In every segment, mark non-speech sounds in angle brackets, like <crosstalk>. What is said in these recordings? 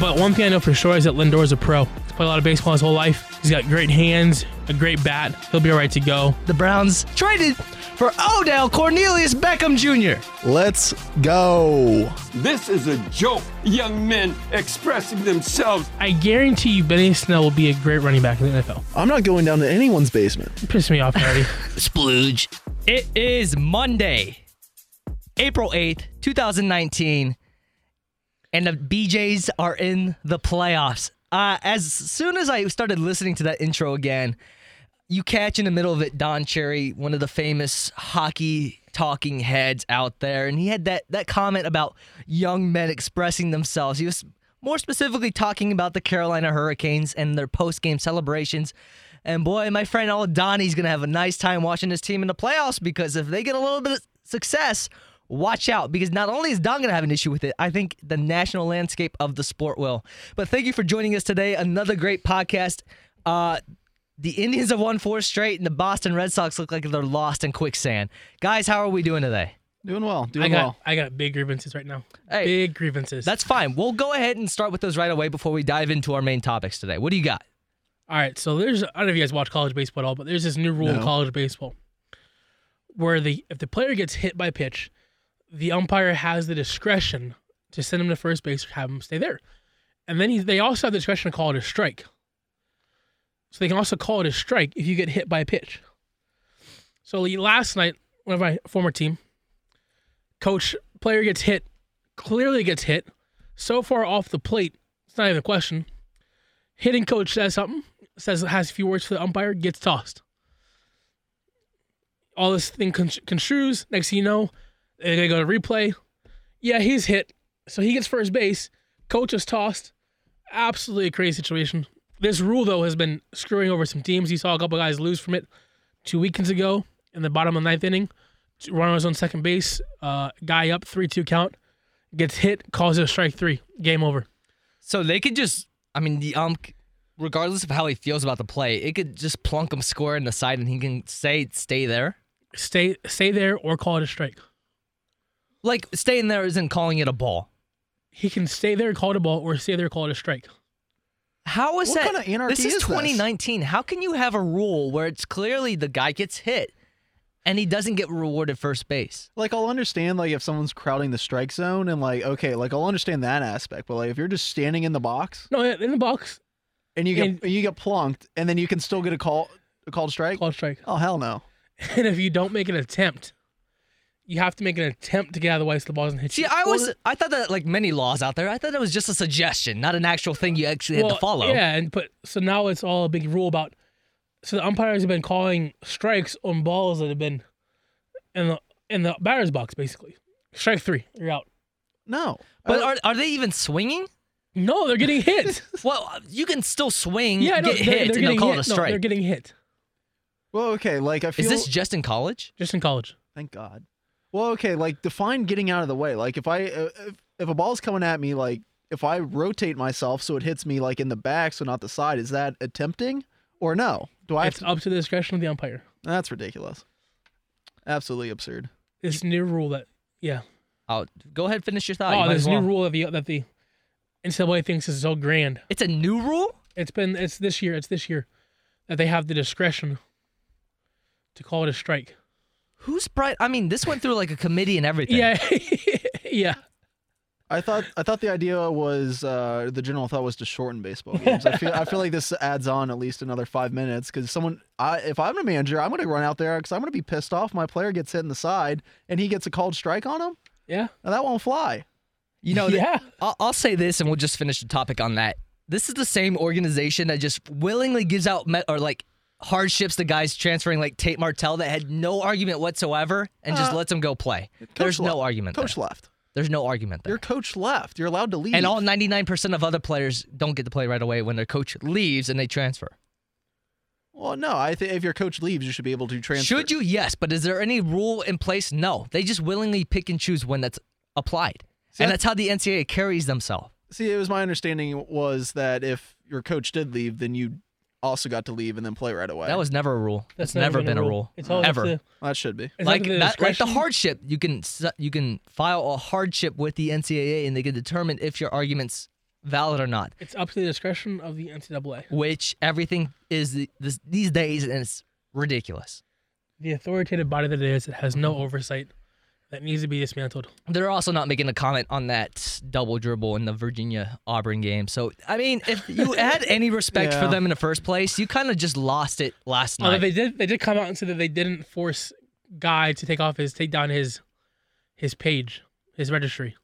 But one thing I know for sure is that Lindor is a pro. He's played a lot of baseball his whole life. He's got great hands, a great bat. He'll be all right to go. The Browns traded for Odell Cornelius Beckham Jr. Let's go. This is a joke. Young men expressing themselves. I guarantee you, Benny Snell will be a great running back in the NFL. I'm not going down to anyone's basement. You pissed me off already. <laughs> Splooge. It is Monday, April 8th, 2019, and the BJs are in the playoffs. Uh, as soon as I started listening to that intro again, you catch in the middle of it Don Cherry, one of the famous hockey talking heads out there, and he had that that comment about young men expressing themselves. He was more specifically talking about the Carolina Hurricanes and their post game celebrations. And boy, my friend Old Donnie's gonna have a nice time watching his team in the playoffs because if they get a little bit of success, watch out because not only is Don gonna have an issue with it, I think the national landscape of the sport will. But thank you for joining us today. Another great podcast. Uh, the Indians have won four straight, and the Boston Red Sox look like they're lost in quicksand. Guys, how are we doing today? Doing well. Doing I got well. I got big grievances right now. Hey. Big grievances. That's fine. We'll go ahead and start with those right away before we dive into our main topics today. What do you got? All right, so there's I don't know if you guys watch college baseball at all, but there's this new rule in college baseball where the if the player gets hit by a pitch, the umpire has the discretion to send him to first base or have him stay there, and then he, they also have the discretion to call it a strike. So they can also call it a strike if you get hit by a pitch. So last night, one of my former team, coach player gets hit, clearly gets hit, so far off the plate, it's not even a question. Hitting coach says something, says has a few words for the umpire, gets tossed. All this thing construes. Next thing you know, they're gonna go to replay. Yeah, he's hit, so he gets first base. Coach is tossed. Absolutely a crazy situation. This rule though has been screwing over some teams. You saw a couple guys lose from it two weekends ago in the bottom of the ninth inning. Runners on second base, uh, guy up three two count, gets hit, calls it a strike three, game over. So they could just, I mean, the um, regardless of how he feels about the play, it could just plunk him square in the side, and he can say stay there. Stay stay there or call it a strike. Like staying there isn't calling it a ball. He can stay there, and call it a ball, or stay there, and call it a strike. How is What that? kind of anarchy this is, is this? 2019. How can you have a rule where it's clearly the guy gets hit and he doesn't get rewarded first base? Like I'll understand like if someone's crowding the strike zone and like okay, like I'll understand that aspect, but like if you're just standing in the box No, in the box, and you get And- you get plunked and then you can still get a call a called strike. call a strike. Oh hell no. <laughs> And if you don't make an attempt, you have to make an attempt to get out of the way so the ball doesn't hit See, you. I was I thought that like many laws out there, I thought it was just a suggestion, not an actual thing you actually had to follow. Yeah, and but so now it's all a big rule about. So the umpires have been calling strikes on balls that have been in the in the batter's box, basically. Strike three, you're out. No. But Uh, are are they even swinging? No, they're getting hit. <laughs> Well, you can still swing, yeah, no, get they're, hit, they're and they'll getting call hit. it a No, strike. they're getting hit. well, okay, like I feel Is this just in college? Just in college. Thank God. Well, okay, like define getting out of the way. Like if I uh, if, if a ball's coming at me, like if I rotate myself so it hits me like in the back, so not the side, is that attempting or no? Do I It's to? up to the discretion of the umpire. That's ridiculous. Absolutely absurd. This new rule that yeah. Oh, go ahead, finish your thought. Oh, might this as well. new rule that the that the NCAA thinks is so grand. It's a new rule. It's been it's this year. It's this year that they have the discretion to call it a strike. Who's bright? I mean, this went through like a committee and everything. Yeah, <laughs> yeah. I thought I thought the idea was uh, the general thought was to shorten baseball games. I feel I feel like this adds on at least another five minutes because someone I if I'm a manager I'm going to run out there because I'm going to be pissed off. My player gets hit in the side and he gets a called strike on him. Yeah. Now that won't fly. You know, th- Yeah. I'll, I'll say this, and we'll just finish the topic on that. This is the same organization that just willingly gives out me- or like hardships to guys transferring like Tate Martell that had no argument whatsoever and just Uh, lets them go play. There's no argument. Coach there. left. There's no argument there. Your coach left. You're allowed to leave. And all 99% of other players don't get to play right away when their coach leaves and they transfer. well, no. I think if your coach leaves, you should be able to transfer. Should you? Yes. But is there any rule in place? No. They just willingly pick and choose when that's applied. See, and that- that's how the NCAA carries themselves. See, it was my understanding was that if your coach did leave, then you also got to leave and then play right away. That was never a rule. That's That's never, been, a rule. It's always ever. to- that should be. like the that, like the hardship. You can you can file a hardship with the NCAA, and they can determine if your arguments valid or not. It's up to the discretion of the NCAA. Which everything is th- this, these days, and it's ridiculous. The authoritative body that it is, it has no oversight. That needs to be dismantled. They're also not making a comment on that double dribble in the Virginia Auburn game. So, I mean, if you <laughs> had any respect for them in the first place, you kind of just lost it last Although night. they did, they did come out and say that they didn't force Guy to take off his, take down his, his page, his registry.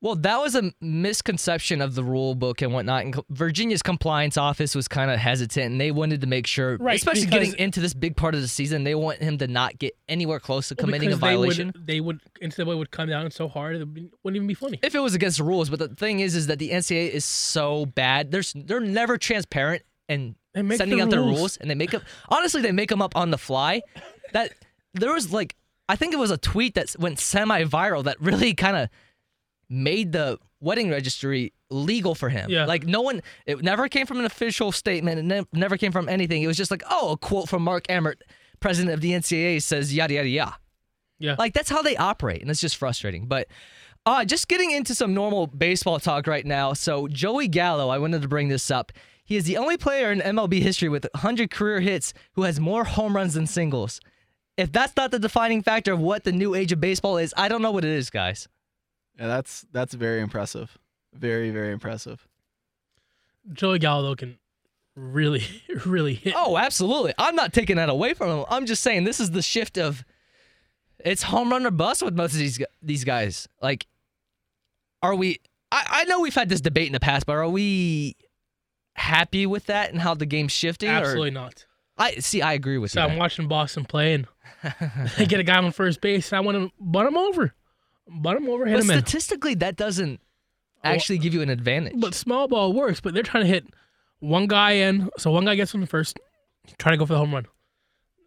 Well, that was a misconception of the rule book and whatnot. And Virginia's compliance office was kind of hesitant, and they wanted to make sure, Right, especially getting into this big part of the season, they want him to not get anywhere close to Well, committing a because they violation. Would, they would NCAA would come down so hard it wouldn't even be funny. if it was against the rules, but the thing is, is that the NCAA is so bad. There's they're never transparent and sending out their rules. rules, and they make them. Honestly, they make them up on the fly. That there was like, I think it was a tweet that went semi-viral that really kind of made the wedding registry legal for him. Yeah. Like no one, it never came from an official statement. It ne- never came from anything. It was just like, oh, a quote from Mark Emmert, president of the NCAA, says yada yada yada. Yeah. Like that's how they operate, and it's just frustrating. But uh, just getting into some normal baseball talk right now. So Joey Gallo, I wanted to bring this up. He is the only player in MLB history with 100 career hits who has more home runs than singles. If that's not the defining factor of what the new age of baseball is, I don't know what it is, guys. Yeah, that's that's very impressive. Very very impressive. Joey Gallo can really, <laughs> really hit. Oh, absolutely. I'm not taking that away from him. I'm just saying this is the shift of it's home run or bust with most of these these guys. Like, are we? I, I know we've had this debate in the past, but are we happy with that and how the game's shifting? or- Absolutely not. I see. I agree with So you. I'm there. watching Boston play, and <laughs> <laughs> they get a guy on first base. And I want to butt him over, butt him over, hit But in. statistically, that doesn't actually give you an advantage. But small ball works, but they're trying to hit one guy in. So one guy gets on the first, try to go for the home run,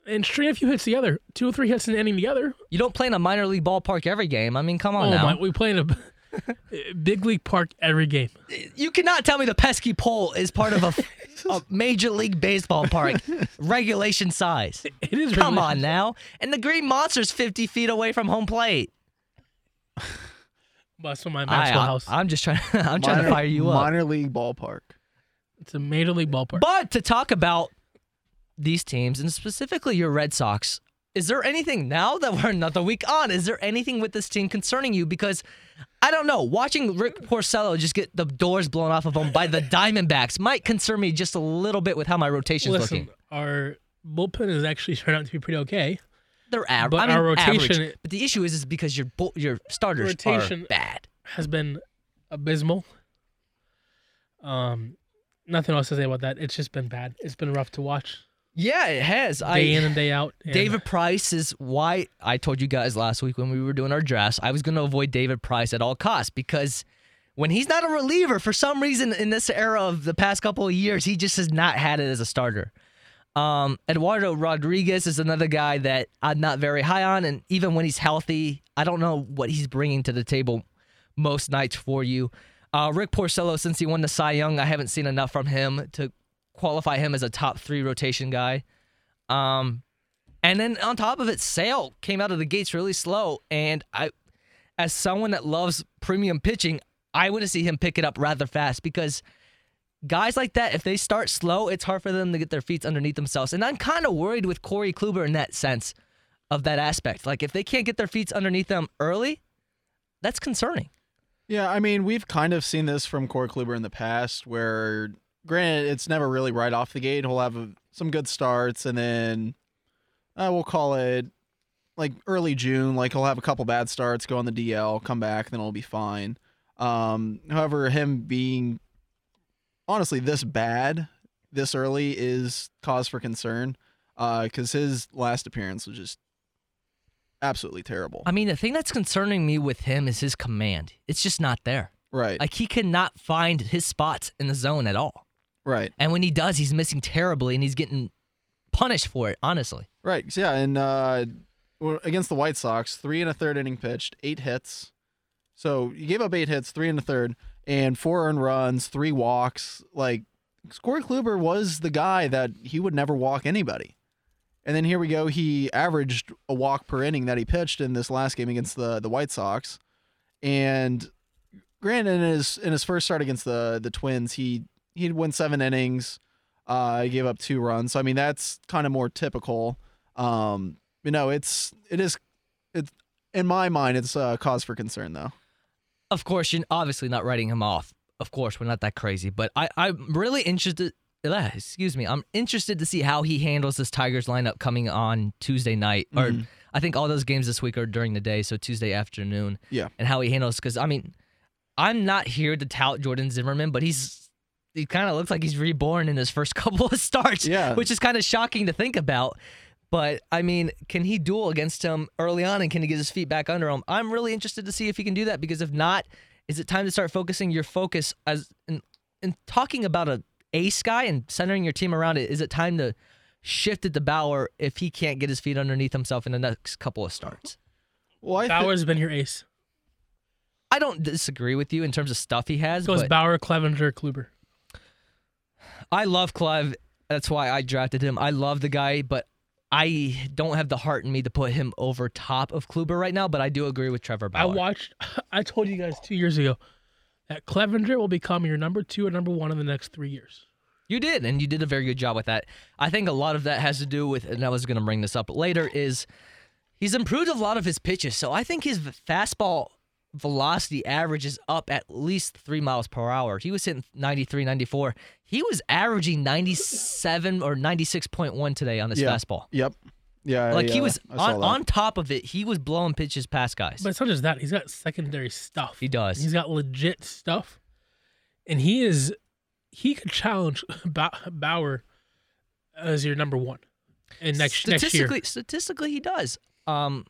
and string a few hits together, two or three hits in the inning together. you don't play in a minor league ballpark every game. I mean, come on oh now. my, we play in a <laughs> big league park every game. You cannot tell me the pesky pole is part of a, <laughs> a major league baseball park <laughs> regulation size. It is Come on now. And the Green Monster's 50 feet away from home plate. <laughs> Bust from my I, Maxwell house. am just trying. <laughs> I'm trying to fire you up. Minor league ballpark. it's a major league ballpark. But to talk about these teams and specifically your Red Sox, is there anything now that we're another week on? Is there anything with this team concerning you? Because I don't know. Watching Rick Porcello just get the doors blown off of him by the <laughs> Diamondbacks might concern me just a little bit with how my rotation is looking. our bullpen has actually turned out to be pretty okay. They're average. but I mean, our rotation- average. But the issue is, is because your bull- your starters Rotation- are bad. Has been abysmal. Um, nothing else to say about that. It's just been bad. It's been rough to watch Yeah, it has. day I in and day out. and- David Price is why I told you guys last week when we were doing our drafts, I was going to avoid David Price at all costs because when he's not a reliever, for some reason in this era of the past couple of years, he just has not had it as a starter. Um, Eduardo Rodriguez is another guy that I'm not very high on, and even when he's healthy, I don't know what he's bringing to the table most nights for you. Uh, Rick Porcello, since he won the Cy Young, I haven't seen enough from him to qualify him as a top three rotation guy. Um, and then on top of it, Sale came out of the gates really slow. And I, as someone that loves premium pitching, I want to see him pick it up rather fast because guys like that, if they start slow, it's hard for them to get their feet underneath themselves. And I'm kind of worried with Corey Kluber in that sense of that aspect. Like if they can't get their feet underneath them early, that's concerning. Yeah, I mean, we've kind of seen this from Corey Kluber in the past, where granted, it's never really right off the gate. He'll have a, some good starts, and then uh, we'll call it like early June. Like he'll have a couple bad starts, go on the DL, come back, then it'll be fine. Um, however, him being honestly this bad this early is cause for concern because his last appearance was just absolutely terrible. I mean, the thing that's concerning me with him is his command. It's just not there. Right, Like he cannot find his spots in the zone at all. right. And when he does, he's missing terribly and he's getting punished for it, honestly. Right. Yeah, and uh, against the White Sox, three and a third inning pitched, eight hits. So you gave up eight hits, three and a third, and four earned runs, three walks. Like Corey Kluber was the guy that he would never walk anybody. And then here we go. He averaged a walk per inning that he pitched in this last game against the the White Sox, and granted, in his in his first start against the the Twins, he he'd win seven innings. Uh, gave up two runs. So I mean, that's kind of more typical. Um, you know, it's it is it's in my mind, it's a cause for concern though. Of course, you're obviously not writing him off. Of course, we're not that crazy, but I I'm really interested. uh, Excuse me, I'm interested to see how he handles this Tigers lineup coming on Tuesday night, or Mhm. I think all those games this week are during the day, so Tuesday afternoon. Yeah. and how he handles because I mean, I'm not here to tout Jordan Zimmermann, but he's he kind of looks like he's reborn in his first <laughs> couple of starts, Yeah. which is kind of shocking to think about. But I mean, can he duel against him early on, and can he get his feet back under him? I'm really interested to see if he can do that because if not, is it time to start focusing your focus as in, in talking about a ace guy and centering your team around it? Is it time to shift it to Bauer if he can't get his feet underneath himself in the next couple of starts? Well, I thi- Bauer's been your ace. I don't disagree with you in terms of stuff he has, Goes but Bauer, Clevinger, Kluber. I love Clev. That's why I drafted him. I love the guy, but I don't have the heart in me to put him over top of Kluber right now. But I do agree with Trevor Bauer. I watched. <laughs> I told you guys two years ago that Clevinger will become your number two and number one in the next three years. You did, and you did a very good job with that. I think a lot of that has to do with, and I was going to bring this up later, is he's improved a lot of his pitches. So I think his fastball velocity average is up at least three miles per hour. He was hitting 93, 94. He was averaging 97 or 96.1 today on his Yeah. fastball. Yep. Yeah. Like he was on, on top of it, he was blowing pitches past guys. But it's not just that; he's got secondary stuff. He does. He's got legit stuff, and he is he could challenge <laughs> Ba- Bauer as your number one And next next year. statistically, statistically, he does. Um,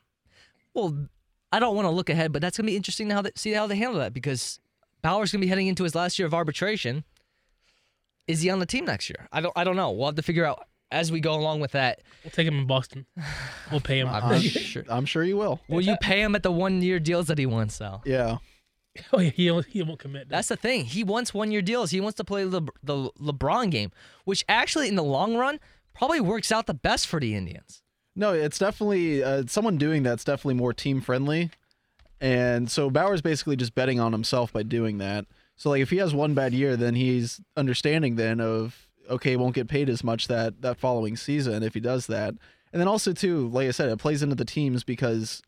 well, I don't want to look ahead, but that's gonna be interesting to how they, see how they handle that because Bauer's gonna be heading into his last year of arbitration. Is he on the team next year? I don't. I don't know. We'll have to figure out as we go along with that. We'll take him in Boston. We'll pay him. I'm <laughs> I'm sure. I'm sure you will. Will you pay him at the one-year deals that he wants? Sal? Yeah. <laughs> oh yeah, he won't- he won't commit. That's the thing. He wants one-year deals. He wants to play the the LeBron game, which actually, in the long run, probably works out the best for the Indians. No, it's definitely uh, someone doing that's definitely more team friendly, and so Bauer's basically just betting on himself by doing that. So like if he has one bad year, then he's understanding then of okay, won't get paid as much that that following season if he does that. And then also too, like I said, it plays into the teams because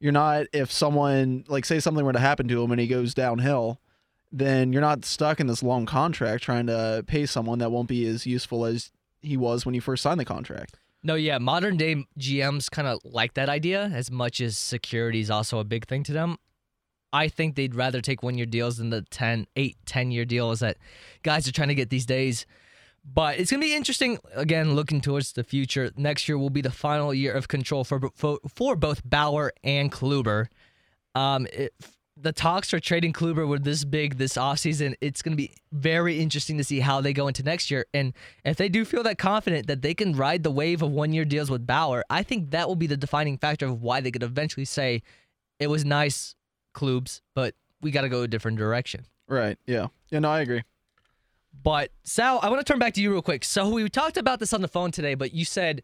you're not if someone like say something were to happen to him and he goes downhill, then you're not stuck in this long contract trying to pay someone that won't be as useful as he was when you first signed the contract. No, yeah, modern day GMs kind of like that idea as much as security is also a big thing to them. I think they'd rather take one year deals than the 10, 8, 10 year deals that guys are trying to get these days. But it's going to be interesting, again, looking towards the future. Next year will be the final year of control for, for, for both Bauer and Kluber. Um, it, the talks for trading Kluber were this big this offseason. It's going to be very interesting to see how they go into next year. And if they do feel that confident that they can ride the wave of one year deals with Bauer, I think that will be the defining factor of why they could eventually say, it was nice, Klubs, but we got to go a different direction. Right. Yeah. Yeah. No, I agree. But Sal, I want to turn back to you real quick. So we talked about this on the phone today, but you said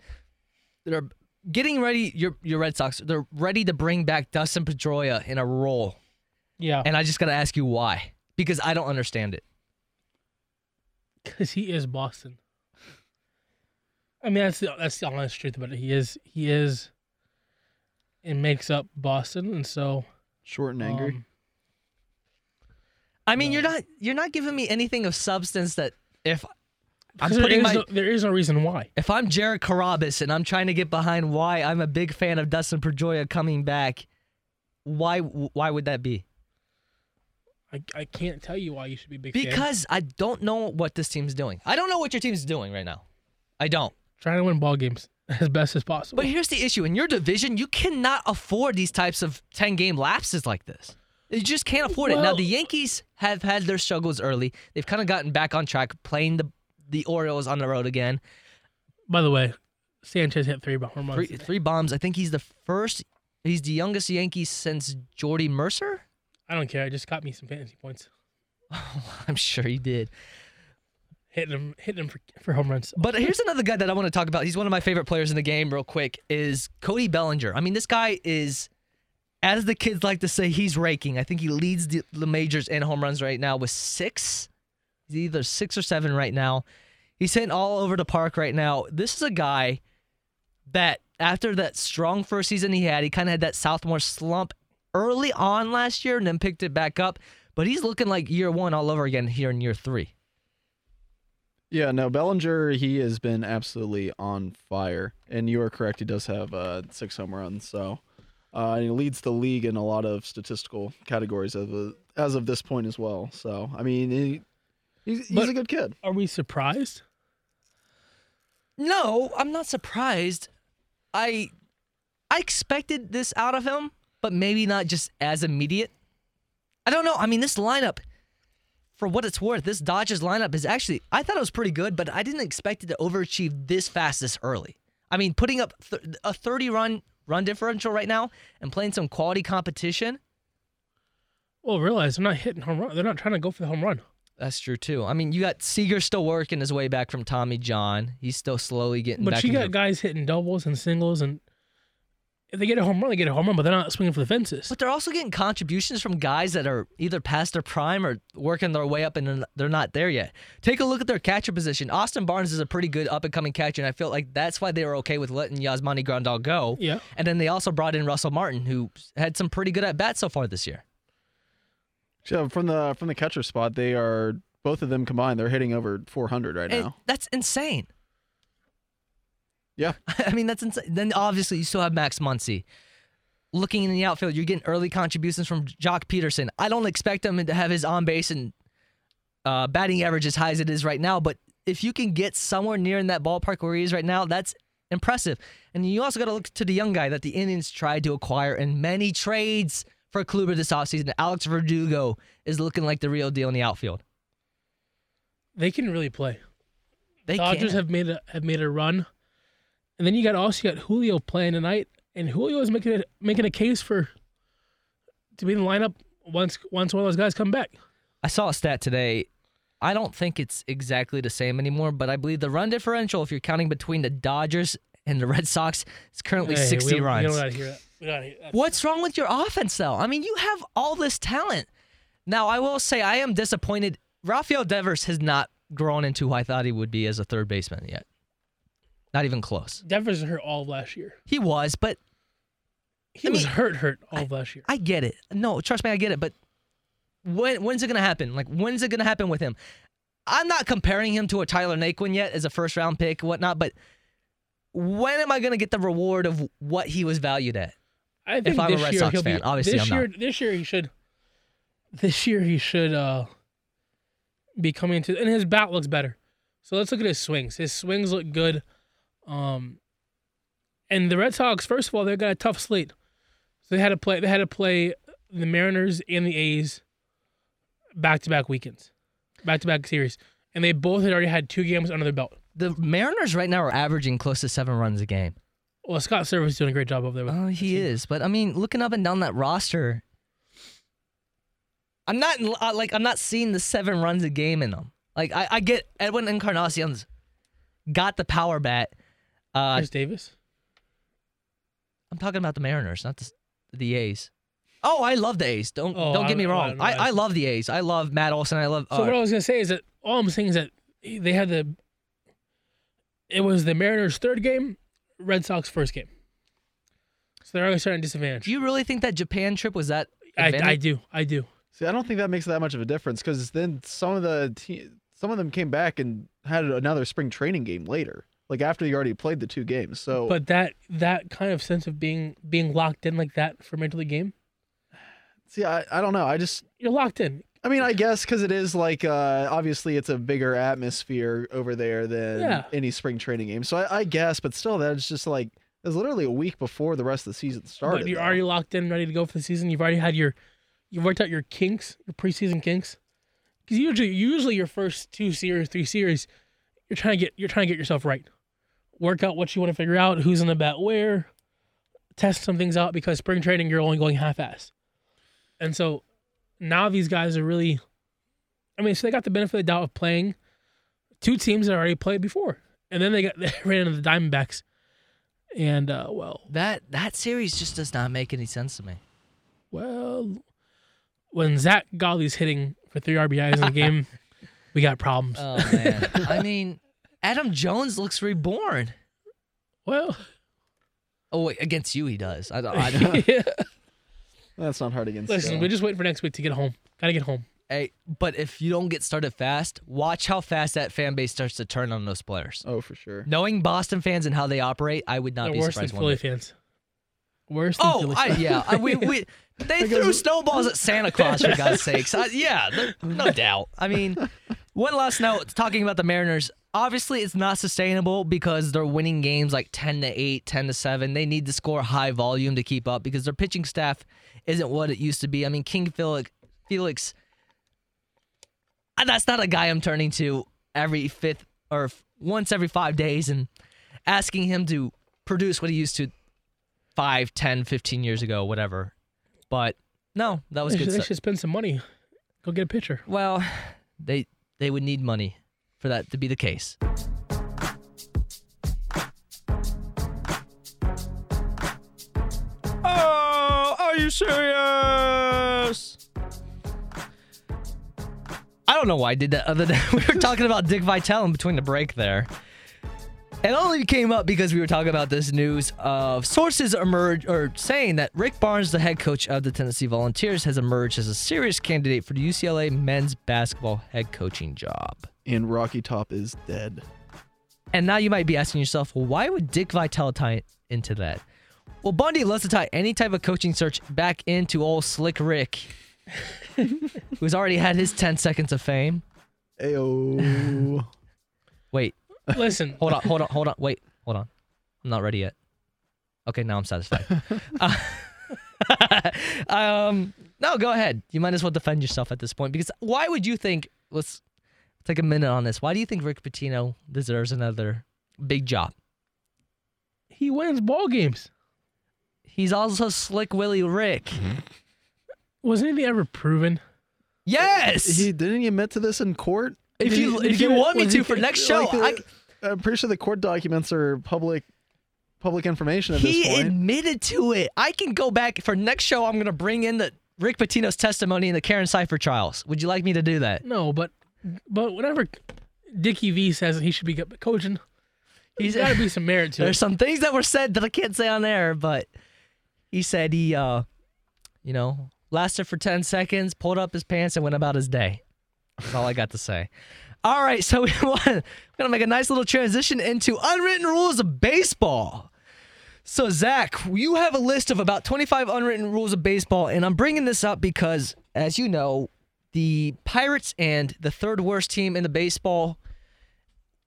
they're getting ready. Your your Red Sox, they're ready to bring back Dustin Pedroia in a role, yeah, and I just got to ask you why because I don't understand it. because he is Boston. I mean, that's the that's the honest truth about it. He is he is. It makes up Boston, and so Short and angry. um, I mean, No. you're not you're not giving me anything of substance that if I'm because there putting is my no, there is no reason why. if I'm Jared Carabas and I'm trying to get behind why I'm a big fan of Dustin Pedroia coming back, why why would that be? I, I can't tell you why you should be big fan. Because I don't know what this team's doing. I don't know what your team's doing right now. I don't. trying to win ball games <laughs> as best as possible. But here's the issue: in your division, you cannot afford these types of ten game lapses like this. You just can't afford it. Now the Yankees have had their struggles early. They've kind of gotten back on track, playing the the Orioles on the road again. By the way, Sanchez hit three home runs. Three, three bombs. I think he's the first. He's the youngest Yankee since Jordy Mercer. I don't care. I just got me some fantasy points. <laughs> I'm sure he did. Hitting him, hitting him for, for home runs. But here's another guy that I want to talk about. He's one of my favorite players in the game, real quick, is Cody Bellinger. I mean, this guy is as the kids like to say, he's raking. I think he leads the, the majors in home runs right now with six. He's either six or seven right now. He's hitting all over the park right now. This is a guy that after that strong first season he had, he kind of had that sophomore slump early on last year and then picked it back up. But he's looking like year one all over again here in year three. Yeah, no, Bellinger, he has been absolutely on fire. And you are correct, he does have uh, six home runs. So uh, he leads the league in a lot of statistical categories as of, as of this point as well. So, I mean, he, he's, he's a good kid. Are we surprised? No, I'm not surprised. I I expected this out of him, but maybe not just as immediate. I don't know. I mean, this lineup, for what it's worth, this Dodgers lineup is actually I thought it was pretty good, but I didn't expect it to overachieve this fast this early. I mean, putting up th- a 30 run run differential right now and playing some quality competition. Well, realize they're not hitting home run. They're not trying to go for the home run. That's true too. I mean, you got Seager still working his way back from Tommy John. He's still slowly getting But you got guys hitting doubles and singles, and if they get a home run, they get a home run. But they're not swinging for the fences. But they're also getting contributions from guys that are either past their prime or working their way up and they're- they're not there yet. Take a look at their catcher position. Austin Barnes is a pretty good up and coming catcher, and I feel like that's why they were okay with letting Yasmani Grandal go. Yeah. And then they also brought in Russell Martin, who had some pretty good at bats so far this year. So from the from the catcher spot, they are both of them combined. They're hitting over 400 right And now. that's insane. Yeah. <laughs> I mean, that's insane. Then obviously you still have Max Muncy. Looking in the outfield, you're getting early contributions from Joc Pederson. I don't expect him to have his on base and uh, batting average as high as it is right now, but if you can get somewhere near in that ballpark where he is right now, that's impressive. And you also got to look to the young guy that the Indians tried to acquire in many trades for Kluber this offseason. Alex Verdugo is looking like the real deal in the outfield. They can really play. They Dodgers can. have made a have made a run, and then you got also you got Julio playing tonight, and Julio is making a, making a case for to be in the lineup once once one of those guys come back. I saw a stat today. I don't think it's exactly the same anymore, but I believe the run differential, if you're counting between the Dodgers and the Red Sox, is currently Hey, 60 we runs. We don't hear that. We gotta hear that. What's wrong with your offense, though? I mean, you have all this talent. Now, I will say I am disappointed. Rafael Devers has not grown into who I thought he would be as a third baseman yet. Not even close. Devers hurt all of last year. He was, but He I was mean, hurt, hurt all of last year. I get it. No, trust me, I get it. But when when's it gonna happen? Like when's it gonna happen with him? I'm not comparing him to a Tyler Naquin yet as a first round pick, whatnot. But when am I gonna get the reward of what he was valued at? I think I'm a this Red year Sox he'll fan. be. Obviously, this I'm year, not. this year he should. This year he should uh be coming to, and his bat looks better. So let's look at his swings. His swings look good. Um, and the Red Sox, first of all, they got a tough slate. So they had to play. They had to play the Mariners and the A's back to back weekends, back to back series, and they both had already had two games under their belt. The Mariners right now are averaging close to seven runs a game. Well, Scott Servais is doing a great job over there. Oh, he is. But I mean, looking up and down that roster, I'm not uh, like I'm not seeing the seven runs a game in them. Like I, I get Edwin Encarnacion's got the power bat. Uh, Khris Davis. I'm talking about the Mariners, not the, the A's. Oh, I love the A's. Don't Oh, don't get I- me wrong. don't. I, I love the A's. I love Matt Olson. I love. So uh, what I was gonna say is that all I'm saying is that they had the. It was the Mariners' third game, Red Sox first game. So they're already starting disadvantage. do you really think that Japan trip was that? I. I do, I do. See, I don't think that makes that much of a difference because then some of the te- some of them came back and had another spring training game later, like after you already played the two games. So, But that that kind of sense of being being locked in like that for major league game, see, I, I don't know. I just you're locked in. I mean, I guess because it is like uh, obviously it's a bigger atmosphere over there than Yeah. any spring training game. So I, I guess, but still, that's just like it's literally a week before the rest of the season started. but you're though. already locked in, ready to go for the season. You've already had your, you've worked out your kinks, your preseason kinks. Because usually, usually your first two series, three series, you're trying to get you're trying to get yourself right. Work out what you want to figure out, who's in the bet where, test some things out because spring training you're only going half ass. And so now these guys are really I mean, so they got the benefit of the doubt of playing two teams that already played before. And then they got <laughs> they ran into the Diamondbacks. And uh well, That that series just does not make any sense to me. Well, when Zach Golly's hitting for three RBIs in a <laughs> game, we got problems. Oh man. I mean, Adam Jones looks reborn. well, Oh wait, against you he does. I don't. I <laughs> don't yeah. That's not hard against. listen, Seattle. we just waiting for next week to get home. Gotta get home. hey, but if you don't get started fast, watch how fast that fan base starts to turn on those players. Oh, for sure. Knowing Boston fans and how they operate, I would not They're be worse than surprised. one Philly bit. fans. Worse than Oh, Philly I, fans. yeah. I, we, we, <laughs> they threw snowballs at Santa Claus for God's sakes. I, yeah, th- no <laughs> doubt. I mean, one last note talking about the Mariners. Obviously, it's not sustainable because they're winning games like 10 to 8, 10 to 7. They need to score high volume to keep up because their pitching staff isn't what it used to be. I mean, King Felix, Felix that's not a guy I'm turning to every fifth or once every five days and asking him to produce what he used to 5, 10, 15 years ago, whatever. But no, that was They good should, they should spend some money. Go get a pitcher. Well, they they would need money for that to be the case. Oh, are you serious? I don't know why I did that other than <laughs> we were talking about Dick Vitale in between the break there. It only came up because we were talking about this news of sources emerge or saying that Rick Barnes, the head coach of the Tennessee Volunteers, has emerged as a serious candidate for the UCLA men's basketball head coaching job. And Rocky Top is dead. And now you might be asking yourself, well, why would Dick Vitale tie into that? Well, Bundy loves to tie any type of coaching search back into old Slick Rick, <laughs> who's already had his 10 seconds of fame. Ayo. <laughs> Wait, Listen, hold on, hold on, hold on. Wait, hold on. I'm not ready yet. Okay, now I'm satisfied. Uh, <laughs> <laughs> um, no, go ahead. You might as well defend yourself at this point because why would you think? Let's take a minute on this. Why do you think Rick Pitino deserves another big job? he wins ball games. He's also Slick Willie Rick. Was anything ever proven? Yes. he didn't he admit to this in court? If Did you he- if he you it- want me to he- for next show, Like the- I, I'm pretty sure the court documents are public public information at he this point. admitted to it. I can go back for next show. I'm gonna bring in the Rick Pitino's testimony in the Karen Cipher trials. Would you like me to do that? No, but but whenever Dickie V says he should be coaching, He's there's got to be some merit to it. <laughs> There's it. some things that were said that I can't say on air, but he said he, uh, you know, lasted for 10 seconds, pulled up his pants, and went about his day. That's all I got to say. All right, so <laughs> we're to make a nice little transition into unwritten rules of baseball. So, Zach, you have a list of about 25 unwritten rules of baseball, and I'm bringing this up because, as you know, the Pirates and the third worst team in the baseball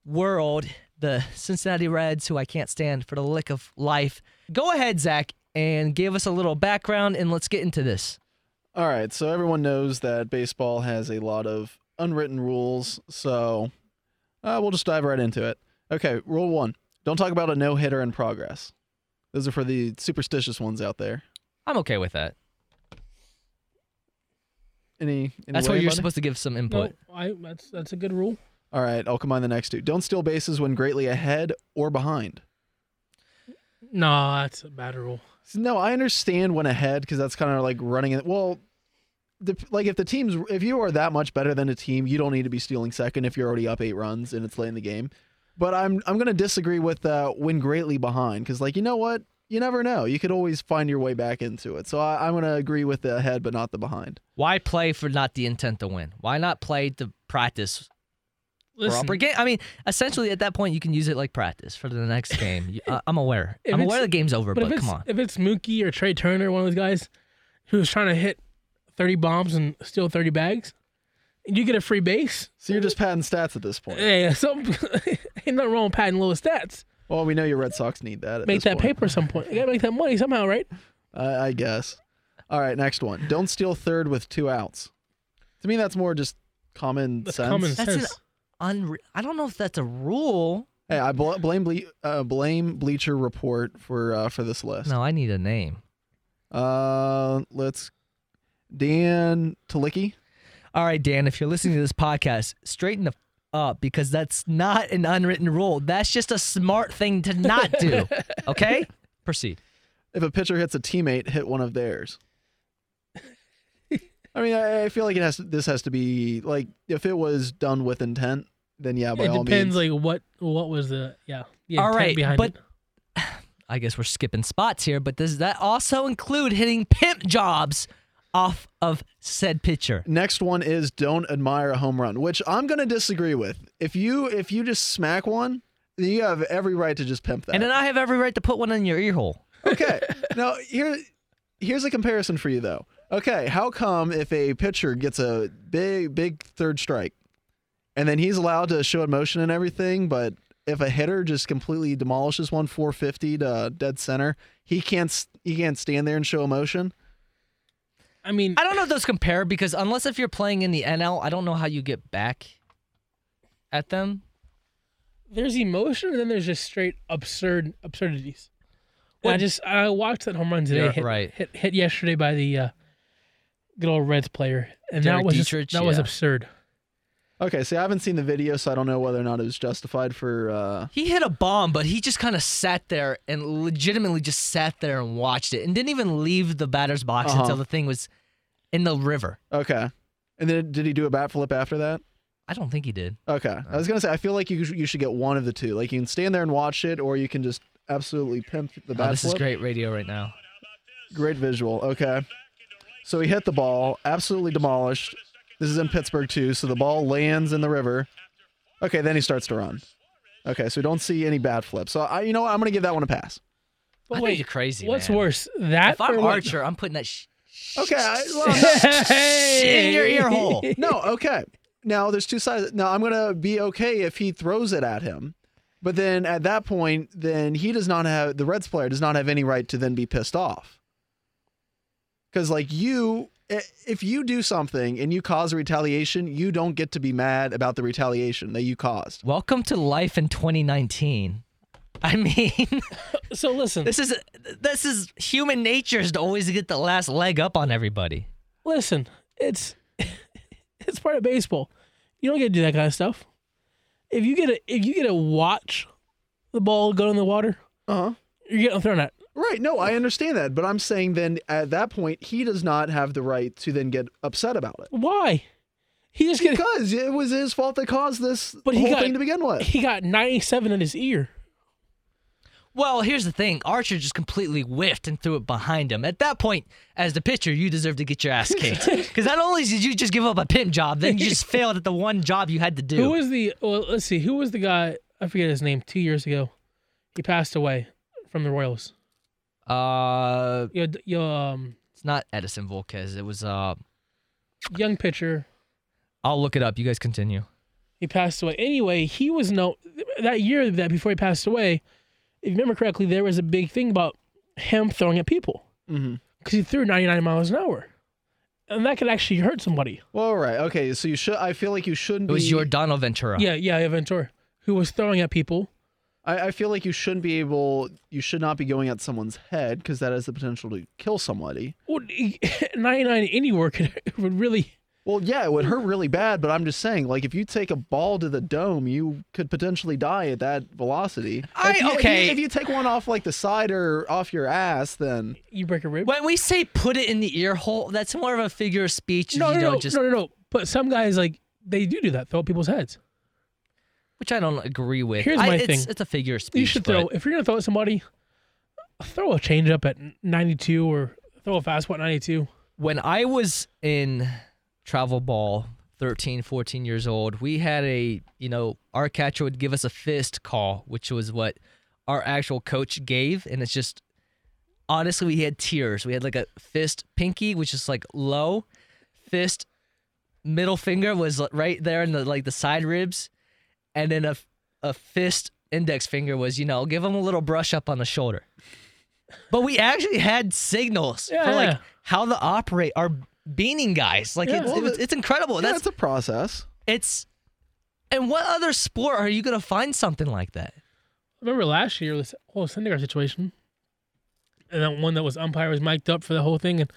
world, the Cincinnati Reds, who I can't stand for the lick of life. Go ahead, Zach, and give us a little background, and let's get into this. All right, so everyone knows that baseball has a lot of unwritten rules, so uh, we'll just dive right into it. Okay, rule one: don't talk about a no hitter in progress. Those are for the superstitious ones out there. I'm okay with that. Any? any That's way, where you're supposed to give some No, input. I, that's that's a good rule. All right, I'll combine the next two. Don't steal bases when greatly ahead or behind. No, that's a bad rule. No, I understand when ahead because that's kind of like running it. Well, the, like if the team's if you are that much better than a team, you don't need to be stealing second if you're already up eight runs and it's late in the game. But I'm I'm gonna disagree with uh, when greatly behind because like you know what you never know you could always find your way back into it. So I, I'm gonna agree with the ahead but not the behind. Why play for not the intent to win? Why not play to practice for Listen, upper game? I mean, essentially at that point you can use it like practice for the next <laughs> game. You- I- I'm aware. If I'm it's- aware the game's over, but but, come on. if it's Mookie or Trey Turner, one of those guys who's trying to hit 30 bombs and steal 30 bags, and you get a free base, So you're just padding stats at this point. Yeah, so <laughs> ain't nothing wrong with padding low stats. Well, we know your Red Sox need that. At Make this that point. paper at some point. You gotta make that money somehow, right? <laughs> I, I guess. All right, next one. Don't steal third with two outs. To me, that's more just common That's sense. common That's an sense. unre- I don't know if that's a rule. Hey, I bl- blame ble- uh, blame Bleacher Report for uh, for this list. No, I need a name. Uh, let's Dan Talicki. All right, Dan, if you're listening to this podcast, straighten the f- up because that's not an unwritten rule. That's just a smart thing to not do. <laughs> Okay? Proceed. If a pitcher hits a teammate, hit one of theirs. I mean, I, I feel like it has. To, this has to be like if it was done with intent, then yeah, by it all depends, means. like what what was the yeah. The All intent right, behind but it. <sighs> I guess we're skipping spots here, but does that also include hitting pimp jobs off of said pitcher? Next one is don't admire a home run, which I'm gonna disagree with. If you if you just smack one, you have every right to just pimp that. And then I have every right to put one in your ear hole. okay, <laughs> now here here's a comparison for you though. Okay, how come if a pitcher gets a big big third strike, and then he's allowed to show emotion and everything, but if a hitter just completely demolishes one 450 to dead center, he can't he can't stand there and show emotion. I mean, I don't know if those compare because unless if you're playing in the NL, I don't know how you get back at them. there's emotion and then there's just straight absurd absurdities. And I just I watched that home run today You're hit, right. hit hit yesterday by the uh, good old Reds player, and Derek that was just- Dietrich, that was absurd. Okay, see, I haven't seen the video, so I don't know whether or not it was justified for. uh He hit a bomb, but he just kind of sat there and legitimately just sat there and watched it and didn't even leave the batter's box Uh-huh. until the thing was in the river. Okay, and then did he do a bat flip after that? I don't think he did. Okay, I was gonna say I feel like you you should get one of the two. Like you can stand there and watch it, or you can just absolutely pimp the Oh, bat this flip. is great radio right now. Great visual. Okay. So he hit the ball, absolutely demolished. This is in Pittsburgh too, so the ball lands in the river. Okay, then he starts to run. Okay, so we don't see any bat flips. So I, you know what? I'm gonna give that one a pass. But I wait, think you're crazy. what's man. worse, that If I'm or what- Archer, I'm putting that sh- Okay, I, <laughs> well, in your ear hole. no, okay. Now there's two sides. Now I'm gonna be okay if he throws it at him, but then at that point, then he does not have the Reds player does not have any right to then be pissed off. Because like you, if you do something and you cause a retaliation, you don't get to be mad about the retaliation that you caused. Welcome to life in 2019. I mean, <laughs> So listen, this is this is human nature is to always get the last leg up on everybody. listen. It's <laughs> it's part of baseball. You don't get to do that kind of stuff. If you get a if you get to watch the ball go in the water, Uh huh. you're getting thrown at. Right. No, I understand that, but I'm saying then at that point he does not have the right to then get upset about it. Why? He just get Because it was his fault that caused this But he whole got- thing to begin with. he got 97 in his ear. Well, here's the thing: Archer just completely whiffed and threw it behind him. At that point, as the pitcher, you deserve to get your ass kicked <laughs> because not only did you just give up a pimp job, then you just <laughs> failed at the one job you had to do. Who was the? Well, let's see. Who was the guy? I forget his name. Two years ago, he passed away from the Royals. uh, Yo, yo, um, it's not Edinson Volquez. It was uh. young pitcher. I'll look it up. You guys continue. He passed away. Anyway, he was no that year that before he passed away. If you remember correctly, there was a big thing about him throwing at people Mm-hmm. because he threw 99 miles an hour, and that could actually hurt somebody. Well, right. Okay. So you should. I feel like you shouldn't. It was be, Yordano Ventura. Yeah, yeah, Ventura, who was throwing at people. I, I feel like you shouldn't be able. You should not be going at someone's head because that has the potential to kill somebody. Well, <laughs> 99 anywhere could <laughs> would really. Well, yeah, it would hurt really bad. But I'm just saying, like, if you take a ball to the dome, you could potentially die at that velocity. I- if you, if you- okay. If you, take one off like the side or off your ass, then You break a rib. When we say put it in the ear hole, that's more of a figure of speech. No, you no, don't no, just, no, no, no. But some guys like they do do that. Throw at people's heads. which I don't agree with. Here's I- my it's, thing. It's a figure of speech. You should but- throw if you're gonna throw at somebody, throw a changeup at 92 or throw a fastball at 92. when I was in travel ball, 13, 14 years old, we had a, you know, our catcher would give us a fist call, which was what our actual coach gave. And it's just, honestly, we had tears. We had like a fist pinky, which is like low, fist middle finger was right there in the like the side ribs, and then a, a fist index finger was, you know, give him a little brush up on the shoulder. But we actually had signals Yeah, for like yeah. how to operate our beaning guys. Like Yeah. it's, Well, it's, it's incredible. yeah, That's it's a process. it's. And what other sport are you gonna find something like that? Remember last year this whole Syndergaard situation, and that one that was umpire was mic'd up for the whole thing, and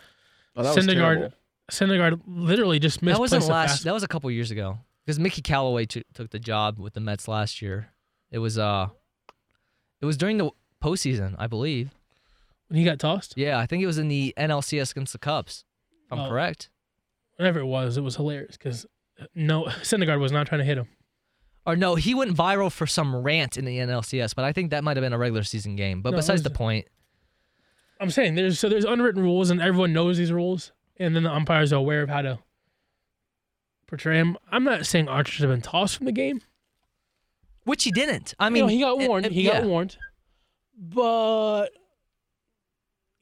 Oh, that Syndergaard, terrible. Syndergaard literally just missed. That wasn't last. That was a couple years ago because Mickey Callaway t- took the job with the Mets last year. It was uh, it was during the postseason, I believe. when he got tossed. Yeah, I think it was in the NLCS against the Cubs. I'm Oh. correct. whatever it was, it was hilarious because uh, no <laughs> Syndergaard was not trying to hit him. Or no, he went viral for some rant in the NLCS, but I think that might have been a regular season game. But No, besides the point, I'm saying there's so there's unwritten rules and everyone knows these rules, and then the umpires are aware of how to portray him. I'm not saying Archer should have been tossed from the game. which he didn't. I mean, mean, he got it- warned. it- he yeah. got warned, but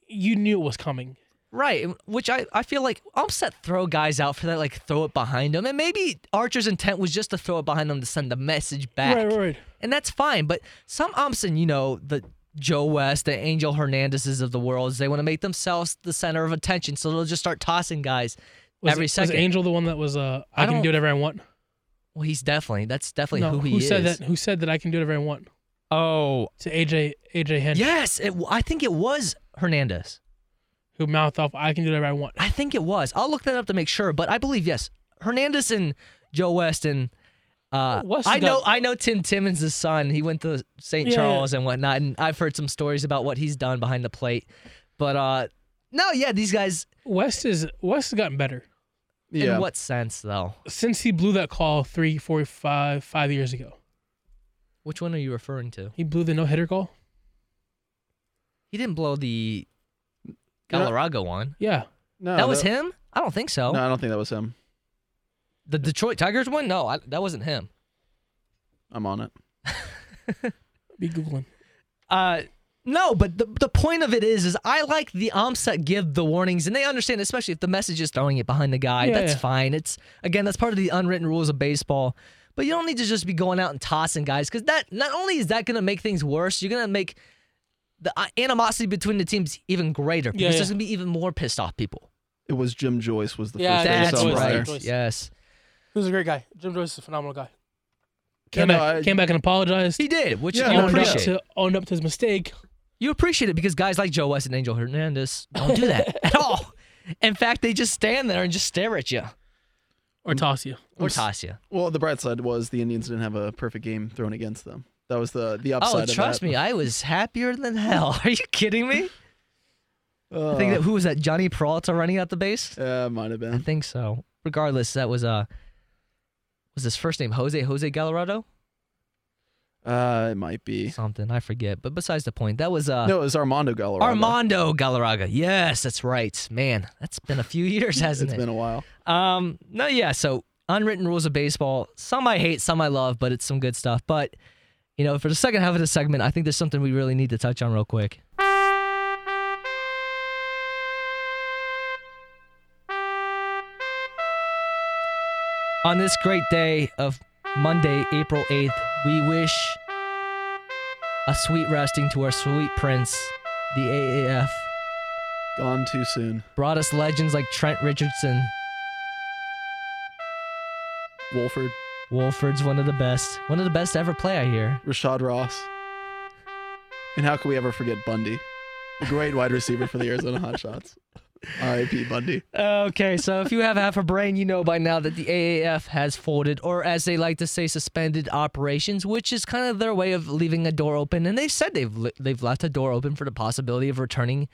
you knew it was coming. Right, which I, I feel like upset throw guys out for that, like throw it behind them. And maybe Archer's intent was just to throw it behind them to send the message back. Right, right. And that's fine. But some umps and, you know, the Joe West, the Angel Hernandezes of the world, they want to make themselves the center of attention. So they'll just start tossing guys Was, every was second. Angel the one that was uh, I I, can don't- whatever I want? well, he's definitely, that's definitely no, who he is. said that? Who said that I can do whatever I want? Oh, To AJ AJ Hinch, yes. It, I think it was Hernandez. Who mouthed off, "I can do whatever I want." I think it was. I'll look that up to make sure, but I believe yes. Hernandez and Joe West and uh, West I got- know I know Tim Timmons' son. He went to St. Yeah, Charles and whatnot, and I've heard some stories about what he's done behind the plate. But uh, no, yeah, these guys. West is West has gotten better Yeah. In what sense, though? since he blew that call three, four, five, five years ago. Which one are you referring to? He blew the no hitter call. He didn't blow the You're not- Galarraga one. Yeah, no, that was him. I don't think so. No, I don't think that was him. The Detroit Tigers one? No, I, that wasn't him. I'm on it. be googling. Uh, no, but the the point of it is, is I like the umps that give the warnings, and they understand, especially if the message is throwing it behind the guy. Yeah, that's yeah. fine. It's again, that's part of the unwritten rules of baseball. But you don't need to just be going out and tossing guys, because that not only is that going to make things worse, you're going to make the uh, animosity between the teams even greater because Yeah, there's yeah. going to be even more pissed off people. It was Jim Joyce was the Yeah, first Jim base That's Joyce, umpire. right. Joyce. Yes, He was a great guy. Jim Joyce is a phenomenal guy. Yeah, Came, no, back, I- came back and apologized. he did, which Yeah, you no, up appreciate. to, owned up to his mistake. You appreciate it because guys like Joe West and Angel Hernandez don't do that <laughs> at all. In fact, they just stand there and just stare at you Or toss you. or toss you. Well, the bright side was the Indians didn't have a perfect game thrown against them. That was the the upside. Oh, trust me, I was happier than hell. <laughs> Are you kidding me? Uh, I think that who was that? Jhonny Peralta running out the base. uh, might have been. I think so. Regardless, that was uh, was his first name Jose Jose Galarado? Uh, it might be. Something I forget. But besides the point, that was uh, No, it was Armando Galarraga. Armando Galarraga. Yes, that's right. Man, that's been a few <laughs> years, hasn't It's it? It's been a while. Um, no, yeah. So unwritten rules of baseball. Some I hate, some I love, but it's some good stuff. But you know, for the second half of the segment, I think there's something we really need to touch on real quick. On this great day of Monday, April 8th, we wish a sweet resting to our sweet prince, the AAF. Gone too soon. Brought us legends like Trent Richardson, Wolford, Wolford's one of the best. One of the best to ever play, I hear. Rashad Ross, and how could we ever forget Bundy, a great wide receiver for the Arizona Hotshots. R.I.P. Bundy. Okay, so if you have half a brain, you know by now that the AAF has folded, or as they like to say, suspended operations, which is kind of their way of leaving a door open. And they've said they've they've left a door open for the possibility of returning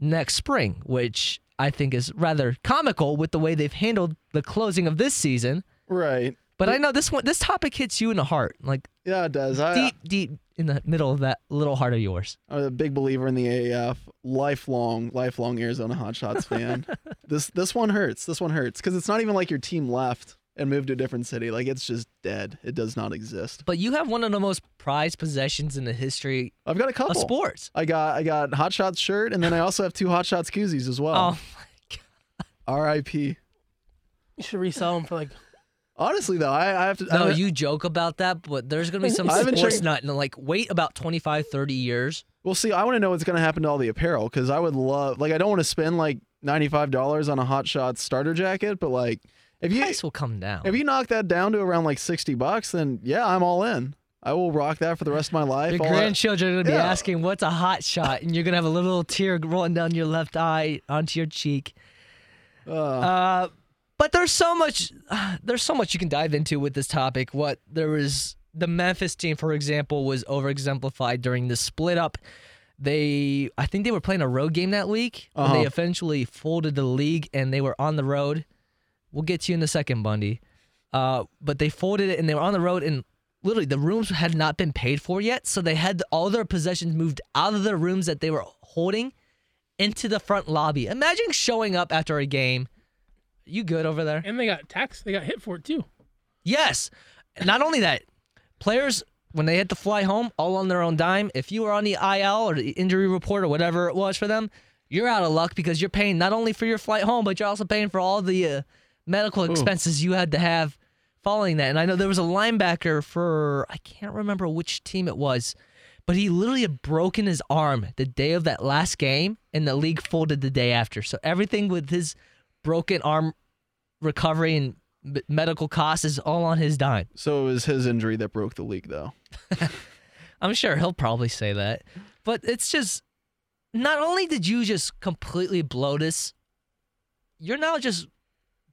next spring, which I think is rather comical with the way they've handled the closing of this season. Right. But I know this one, this topic hits you in the heart, like Yeah, it does. I, deep, deep in the middle of that little heart of yours. I'm a big believer in the AAF. Lifelong, lifelong Arizona Hotshots fan. <laughs> this this one hurts. This one hurts because it's not even like your team left and moved to a different city. Like it's just dead. It does not exist. But you have one of the most prized possessions in the history I've got a of couple. sports. I got I got Hotshots shirt and then I also have two Hotshots koozies as well. Oh, my god. R.I.P. You should resell them for like. Honestly though, I, I have to. no, I, you joke about that, but there's going to be some <laughs> sports checked- nut and like wait about 25, 30 years. Well, see, I want to know what's going to happen to all the apparel because I would love, like, I don't want to spend like ninety five dollars on a Hot Shots starter jacket, but like, if you Price will come down. if you knock that down to around like sixty bucks, then yeah, I'm all in. I will rock that for the rest of my life. Your All grandchildren are going to be Yeah. asking, what's a hot shot? And you're going to have a little tear rolling down your left eye onto your cheek. uh, Uh, but there's so much, <sighs> there's so much you can dive into with this topic. What there was, the Memphis team, for example, was over exemplified during the split up. They, I think they were playing a road game that week. Uh-huh. They eventually folded the league and they were on the road. We'll get to you in a second, Bundy. Uh, but they folded it and they were on the road and literally the rooms had not been paid for yet, so they had all their possessions moved out of the rooms that they were holding into the front lobby. Imagine showing up after a game. You good over there? And they got taxed. They got hit for it too. Yes. Not only that, players when they had to fly home all on their own dime, if you were on the IL or the injury report or whatever it was for them, you're out of luck because you're paying not only for your flight home, but you're also paying for all the uh, medical expenses you had to have following that. And I know there was a linebacker for I can't remember which team it was, but he literally had broken his arm the day of that last game, and the league folded the day after. So everything with his broken arm recovery and medical costs is all on his dime. So it was his injury that broke the league, though. <laughs> I'm sure he'll probably say that. But it's just not only did you just completely blow this, you're now just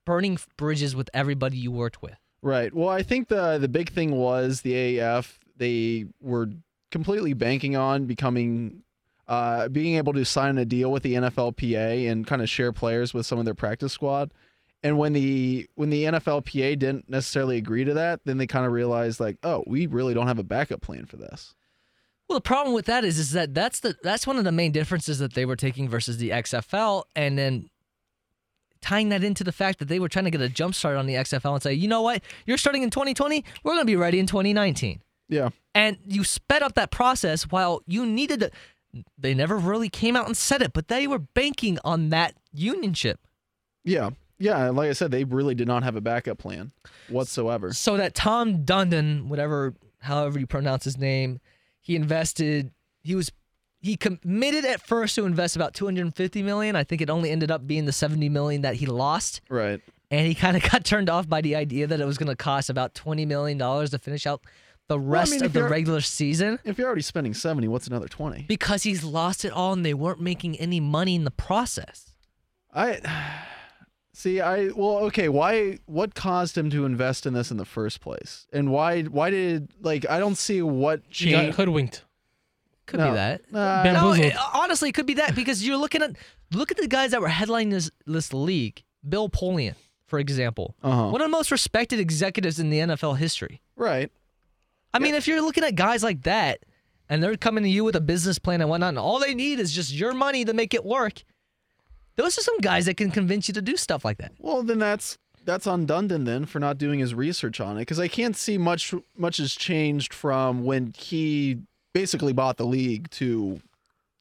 burning bridges with everybody you worked with. Right. Well, I think the the big thing was the AAF. They were completely banking on becoming, uh, being able to sign a deal with the NFLPA and kind of share players with some of their practice squad. And when the when the NFLPA didn't necessarily agree to that, then they kind of realized like, oh, we really don't have a backup plan for this. Well, the problem with that is, is that that's the that's one of the main differences that they were taking versus the XFL, and then tying that into the fact that they were trying to get a jump start on the XFL and say, you know what, you're starting in 2020, we're going to be ready in 2019, Yeah. and you sped up that process while you needed to. They never really came out and said it, but they were banking on that unionship. Yeah. Yeah. Like I said, they really did not have a backup plan whatsoever. So that Tom Dundon, whatever, however you pronounce his name, he invested. He was he committed at first to invest about 250 million. I think it only ended up being the 70 million that he lost, Right. and he kind of <laughs> got turned off by the idea that it was going to cost about 20 million dollars to finish out the rest mean, of the regular season. If you're already spending 70, what's another 20? Because he's lost it all and they weren't making any money in the process. I <sighs> see. I well, okay. Why? What caused him to invest in this in the first place? And why? Why did like? I don't see what She got hoodwinked. Could No. be that. Uh, No, it- honestly, it could be that because you're looking at look at the guys that were headlining this this league. Bill Polian, for example, Uh-huh. one of the most respected executives in the NFL history. right. I mean, if you're looking at guys like that, and they're coming to you with a business plan and whatnot, and all they need is just your money to make it work. Those are some guys that can convince you to do stuff like that. Well, then that's that's on Dundon then for not doing his research on it because I can't see much much has changed from when he basically bought the league to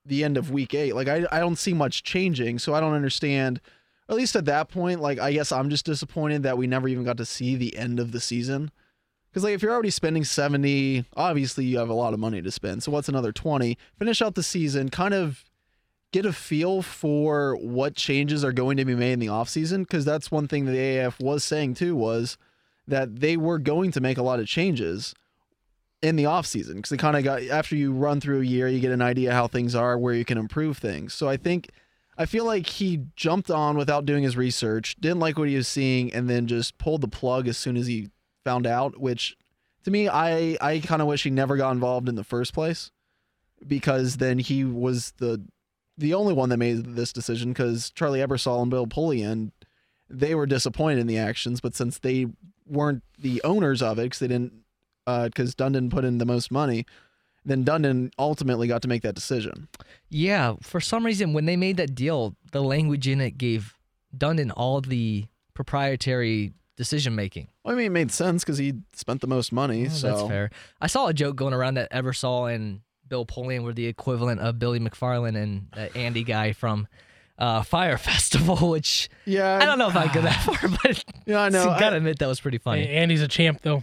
the end of week eight. Like I I don't see much changing, so I don't understand. At least at that point, like I guess I'm just disappointed that we never even got to see the end of the season. Because like if you're already spending 70, obviously you have a lot of money to spend. So what's another 20? Finish out the season, kind of get a feel for what changes are going to be made in the offseason because that's one thing that the AAF was saying too was that they were going to make a lot of changes in the offseason because they kind of got after you run through a year you get an idea how things are where you can improve things so i think i feel like he jumped on without doing his research didn't like what he was seeing and then just pulled the plug as soon as he found out which to me i i kind of wish he never got involved in the first place because then he was the the only one that made this decision because Charlie Ebersol and Bill Polian, they were disappointed in the actions, but since they weren't the owners of it, because they didn't, uh, because Dundon put in the most money, then Dundon ultimately got to make that decision. Yeah, for some reason, when they made that deal, the language in it gave Dundon all the proprietary decision making. Well, I mean, it made sense because he spent the most money. Oh, so That's fair. I saw a joke going around that Ebersol and Bill Polian were the equivalent of Billy McFarland and that Andy guy from uh, Fyre <laughs> Festival, which Yeah, I don't know if I go that <sighs> far, but <laughs> Yeah, I know. I <laughs> gotta I- admit that was pretty funny. Hey, Andy's a champ though.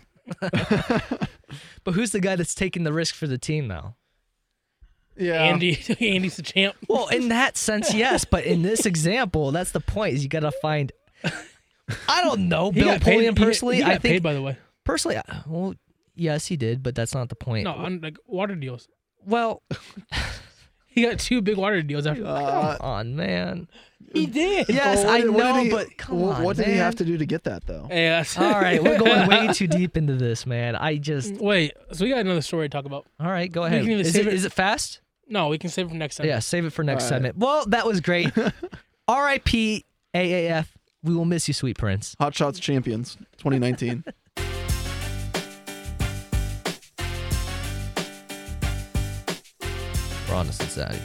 But who's the guy that's taking the risk for the team now? yeah, Andy, Andy's the champ. Well, in that sense, yes, but in this example, that's the point. Is you gotta find. I don't <laughs> know, He Bill got Polian personally. he got I think paid by the way. personally, I- well, yes, he did, but that's not the point. No, on like water deals. Well, <laughs> He got two big water deals after. Uh, come on, man. he did. Yes, well, I did- know, he- but come wh- on, What did man. he have to do to get that though? Yes. <laughs> All right, we're going way too deep into this, man. I just. Wait, so we got another story to talk about. All right, go ahead. Is it, it- is it fast? No, we can save it for next time. Yeah, save it for next All right. segment. Well, that was great. R.I.P. AAF We will miss you, sweet prince. Hot Shots champions 2019. <laughs> We're on to Cincinnati.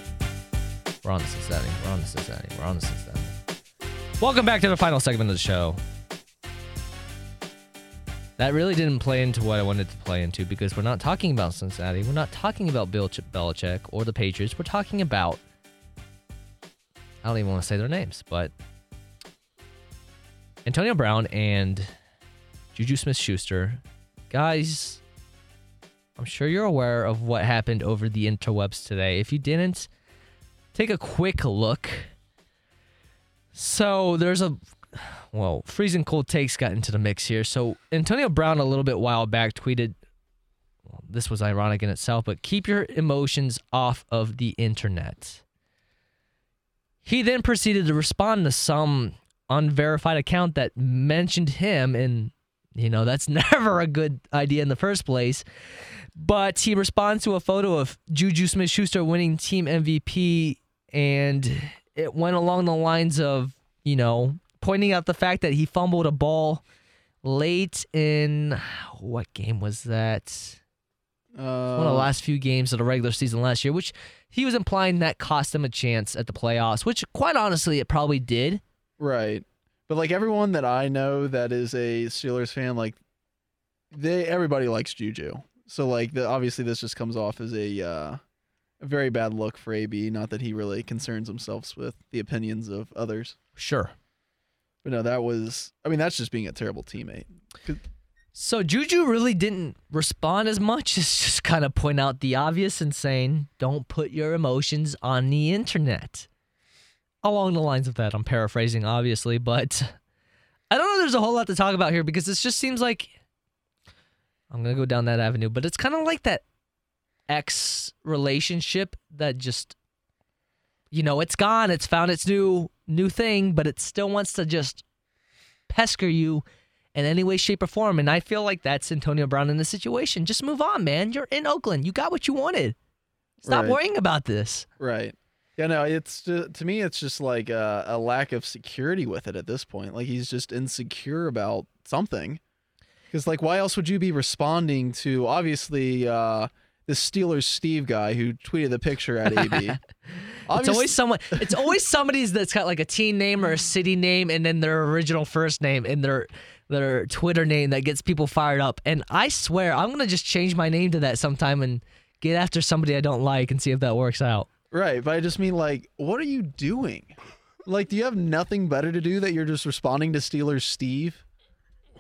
We're on to Cincinnati. We're on to Cincinnati. We're on to Cincinnati. Welcome back to the final segment of the show. That really didn't play into what I wanted to play into because we're not talking about Cincinnati. We're not talking about Bill Ch- Belichick or the Patriots. We're talking about. I don't even want to say their names, but Antonio Brown and Juju Smith Schuster. Guys, I'm sure you're aware of what happened over the interwebs today. If you didn't, take a quick look. So there's a well, freezing cold takes got into the mix here. So Antonio Brown a little bit while back tweeted well, this was ironic in itself, but keep your emotions off of the internet. He then proceeded to respond to some unverified account that mentioned him and you know, that's <laughs> never a good idea in the first place. But he responds to a photo of Juju Smith Schuster winning team MVP, and it went along the lines of, you know, pointing out the fact that he fumbled a ball late in what game was that? Uh, One of the last few games of the regular season last year, which he was implying that cost him a chance at the playoffs, which quite honestly it probably did. Right. But like everyone that I know that is a Steelers fan, like they everybody likes Juju. So like the obviously this just comes off as a uh, a very bad look for AB. Not that he really concerns himself with the opinions of others. Sure. But no, that was I mean that's just being a terrible teammate. So Juju really didn't respond as much as just kind of point out the obvious and saying, don't put your emotions on the internet. Along the lines of that, I'm paraphrasing, obviously, but I don't know there's a whole lot to talk about here because this just seems like I'm going to go down that avenue, but it's kind of like that ex relationship that just, you know, it's gone, it's found its new new thing, but it still wants to just pester you in any way, shape, or form. And I feel like that's Antonio Brown in this situation. Just move on, man. You're in Oakland. You got what you wanted. Stop Right. worrying about this. Right. Yeah, no, it's to me, it's just like a, a lack of security with it at this point. Like he's just insecure about something. Because like, why else would you be responding to obviously uh, this Steelers Steve guy who tweeted the picture at AB? <laughs> It's always someone. It's always somebody's that's got like a teen name or a city name, and then their original first name and their their Twitter name that gets people fired up. And I swear, I'm gonna just change my name to that sometime and get after somebody I don't like and see if that works out. Right, but I just mean like, what are you doing? Like, do you have nothing better to do that you're just responding to Steelers Steve?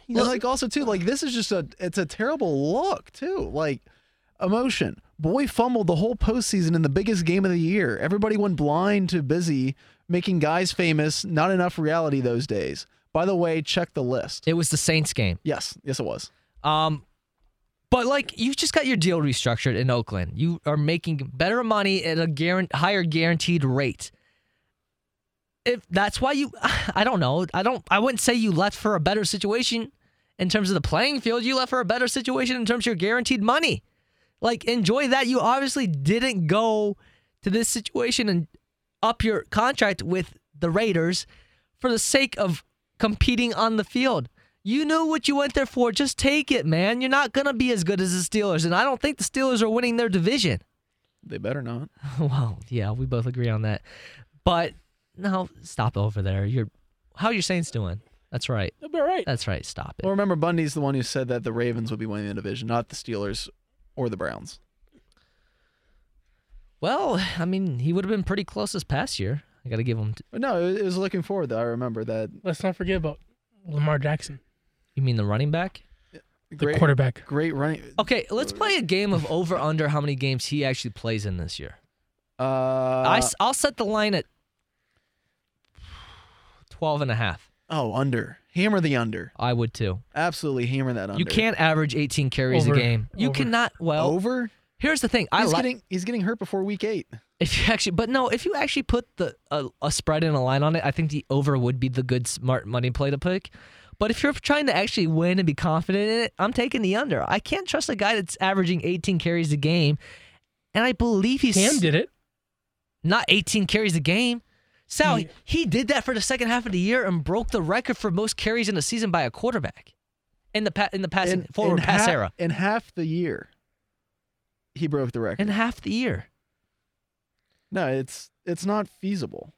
And like also too, like this is just a it's a terrible look too. Like emotion. Boy fumbled the whole postseason in the biggest game of the year. Everybody went blind to busy making guys famous. Not enough reality those days. By the way, check the list. It was the Saints game. Yes, yes, it was. Um, but like you just got your deal restructured in Oakland. You are making better money at a higher guaranteed rate. If that's why you, <sighs> I don't know. I don't. I wouldn't say you left for a better situation in terms of the playing field. You left for a better situation in terms of your guaranteed money. Like enjoy that. You obviously didn't go to this situation and up your contract with the Raiders for the sake of competing on the field. You knew what you went there for. Just take it, man. You're not going to be as good as the Steelers. And I don't think the Steelers are winning their division. They better not. <laughs> well, yeah, we both agree on that. But no, stop over there. You're how are your Saints doing? That's right. They'll be all right. That's right. Stop it. Well, remember Bundy's the one who said that the Ravens would be winning the division, not the Steelers or the Browns. Well, I mean, he would have been pretty close this past year. I got to give him. T- But no, it it was looking forward. Though I remember that Let's not forget about Lamar Jackson, you mean the running back? the great quarterback. great running. Okay, let's play a game of over under how many games he actually plays in this year. Uh, I, will set the line at 12 and a half. oh, under hammer the under. I would too. Absolutely hammer that under. You can't average 18 carries Over. a game. You Over. cannot. Well, over. here's the thing. I He's like getting he's getting hurt before week eight. if you actually, but no, if you actually put the a, a spread and a line on it, I think the over would be the good smart money play to pick. But if you're trying to actually win and be confident in it, I'm taking the under. I can't trust a guy that's averaging 18 carries a game, and I believe he's Cam did it. not 18 carries a game. Sal, He- he did that for the second half of the year and broke the record for most carries in a season by a quarterback in the pa- in the passing forward pass half, era In half the year, he broke the record. in half the year. No, it's it's not feasible.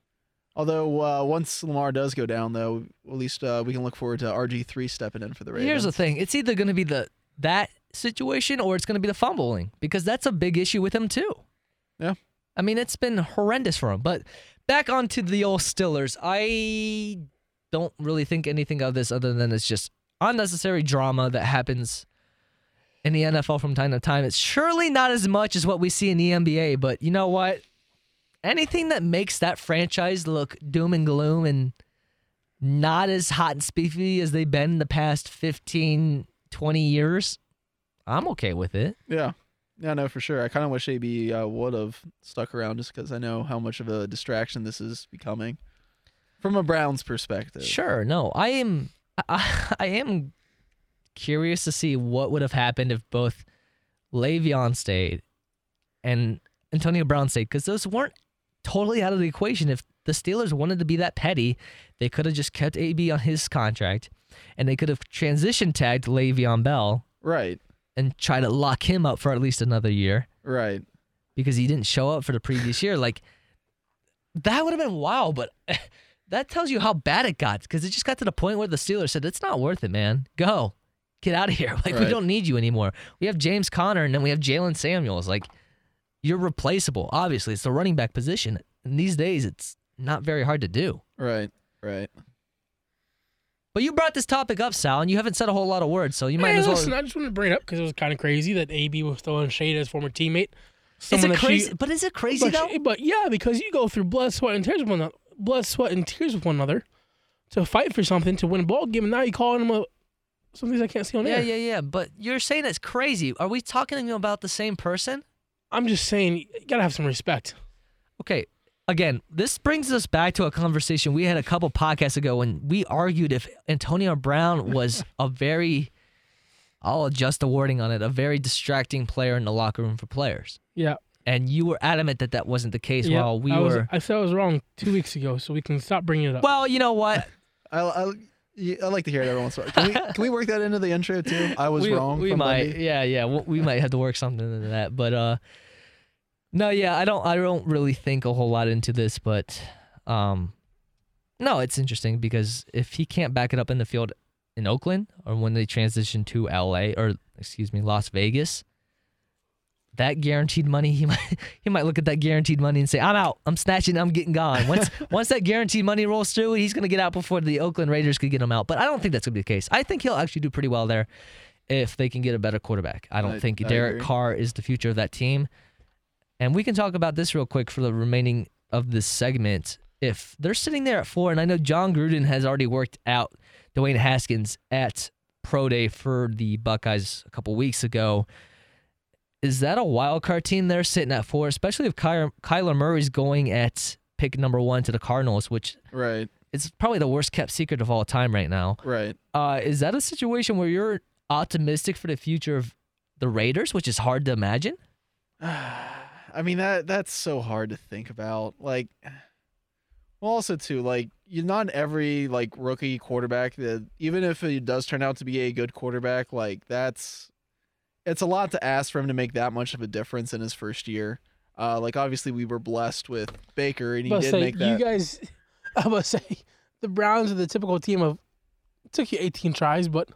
Although uh, once Lamar does go down, though, at least uh, we can look forward to RG three stepping in for the Ravens. Here's the thing: it's either going to be the that situation or it's going to be the fumbling because that's a big issue with him too. Yeah. I mean, it's been horrendous for him. But back onto the old Stillers, I don't really think anything of this other than it's just unnecessary drama that happens in the NFL from time to time. It's surely not as much as what we see in the NBA, but you know what? Anything that makes that franchise look doom and gloom and not as hot and spiffy as they've been in the past 15, 20 years, I'm okay with it. Yeah. Yeah, no, for sure. I kind of wish AB uh, would have stuck around just because I know how much of a distraction this is becoming from a Browns perspective. Sure, no, I am, I, I <laughs> am curious to see what would have happened if both Le'Veon stayed and Antonio Brown stayed, because those weren't totally out of the equation. If the Steelers wanted to be that petty, they could have just kept AB on his contract, and they could have transition tagged Le'Veon Bell Right. and try to lock him up for at least another year. Right. because he didn't show up for the previous year. Like that would have been wild, but <laughs> that tells you how bad it got because it just got to the point where the Steelers said it's not worth it, man. Go, get out of here. <laughs> Like we don't need you anymore. We have James Conner and then we have Jaylen Samuels. Like you're replaceable. Obviously, it's the running back position, and these days it's not very hard to do. Right. Right. But you brought this topic up, Sal, and you haven't said a whole lot of words, so you might Hey, as well. listen, I just wanted to bring it up because it was kind of crazy that AB was throwing shade at his former teammate. is Someone it that she- crazy? but is it crazy but, though? she- but yeah, because you go through blood, sweat, and tears with one another, blood, sweat, and tears with one another to fight for something to win a ball game, and now you calling him a some things I can't see on Yeah, air. Yeah, yeah, yeah. But you're saying it's crazy. Are we talking about the same person? I'm just saying, you gotta have some respect. Okay. Again, this brings us back to a conversation we had a couple podcasts ago when we argued if Antonio Brown was a very, I'll adjust the wording on it, a very distracting player in the locker room for players. Yeah, And you were adamant that that wasn't the case yeah. while we I was, were. I said I was wrong two weeks ago, so we can stop bringing it up. Well, you know what? <laughs> I, I, yeah, I like to hear it every once in a while. Can we, <laughs> can we work that into the intro too? I was we, wrong. We might, Bundy. yeah, yeah. We, we might have to work something into that, but uh, no, yeah. I don't, I don't really think a whole lot into this, but um, no, it's interesting because if he can't back it up in the field in Oakland or when they transition to LA or excuse me, Las Vegas, that guaranteed money, he <laughs> might he might look at that guaranteed money and say, "I'm out. I'm snatching. I'm getting gone." Once <laughs> once that guaranteed money rolls through, he's gonna get out before the Oakland Raiders could get him out. But I don't think that's gonna be the case. I think he'll actually do pretty well there if they can get a better quarterback. I don't I- think I Derek agree. Carr is the future of that team. And we can talk about this real quick for the remaining of this segment. If they're sitting there at four, and I know Jon Gruden has already worked out Dwayne Haskins at Pro Day for the Buckeyes a couple weeks ago. Is that a wild card team they're sitting at four, especially if Kyler, Kyler Murray's going at pick number one to the Cardinals, which Right. is probably the worst kept secret of all time right now. Right. Uh, is that a situation where you're optimistic for the future of the Raiders, which is hard to imagine? <sighs> I mean that that's so hard to think about. Like, well, also too, like you not every like rookie quarterback that even if it does turn out to be a good quarterback, like that's it's a lot to ask for him to make that much of a difference in his first year. Uh, like obviously we were blessed with Baker and he did say, make that. you guys, <laughs> I must say, the Browns are the typical team of took you 18 tries, but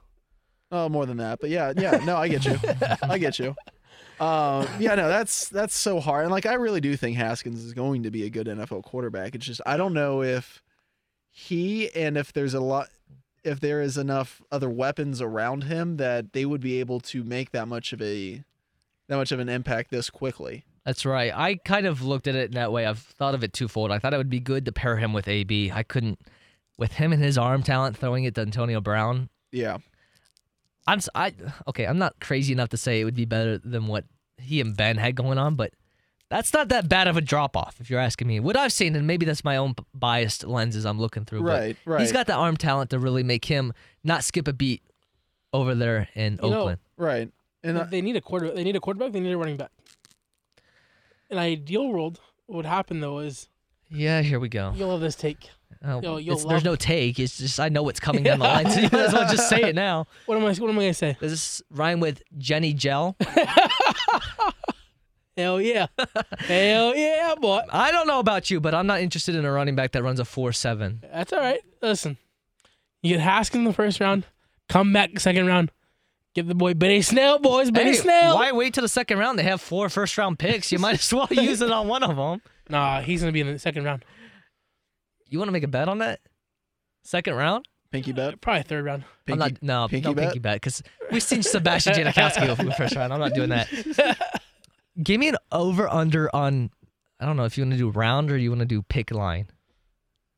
Oh, more than that, but yeah, yeah. No, I get you. I get you. <laughs> Um, yeah, no, that's that's so hard. And like, I really do think Haskins is going to be a good NFL quarterback. It's just I don't know if he and if there's a lot, if there is enough other weapons around him that they would be able to make that much of a that much of an impact this quickly. That's right. I kind of looked at it in that way. I've thought of it twofold. I thought it would be good to pair him with AB. I couldn't, with him and his arm talent, throwing it to Antonio Brown. Yeah, I'm I okay. I'm not crazy enough to say it would be better than what he and Ben had going on, but that's not that bad of a drop off if you're asking me. What I've seen, and maybe that's my own biased lenses I'm looking through. but right, right. He's got the arm talent to really make him not skip a beat over there in You know, Oakland. right, and uh, if they need a quarter. They need a quarterback. They need a running back. In an ideal world, what would happen though is Yeah, here we go. You'll love this take. Oh, Yo, you'll it's- there's no take. It's just I know what's coming down the line, so you might as well just say it <laughs> now. What am I? What am I gonna say? Does this rhyme with Jenny Gel? <laughs> Hell yeah, hell yeah, boy. I don't know about you, but I'm not interested in a running back that runs a four seven. That's all right. Listen, you get Haskins in the first round, come back second round, get the boy Benny Snell, boys, Benny Hey, Snell. why wait till the second round? They have four first round picks. You might as well <laughs> use it on one of them. Nah, he's gonna be in the second round, You want to make a bet on that? Second round? Pinky uh, bet. probably third round. Pinky, I'm not. No, pinky no bet? pinky bet because we've seen Sebastian Janikowski <laughs> go from the first round. I'm not doing that. <laughs> Give me an over under on. I don't know if you want to do round or you want to do pick line.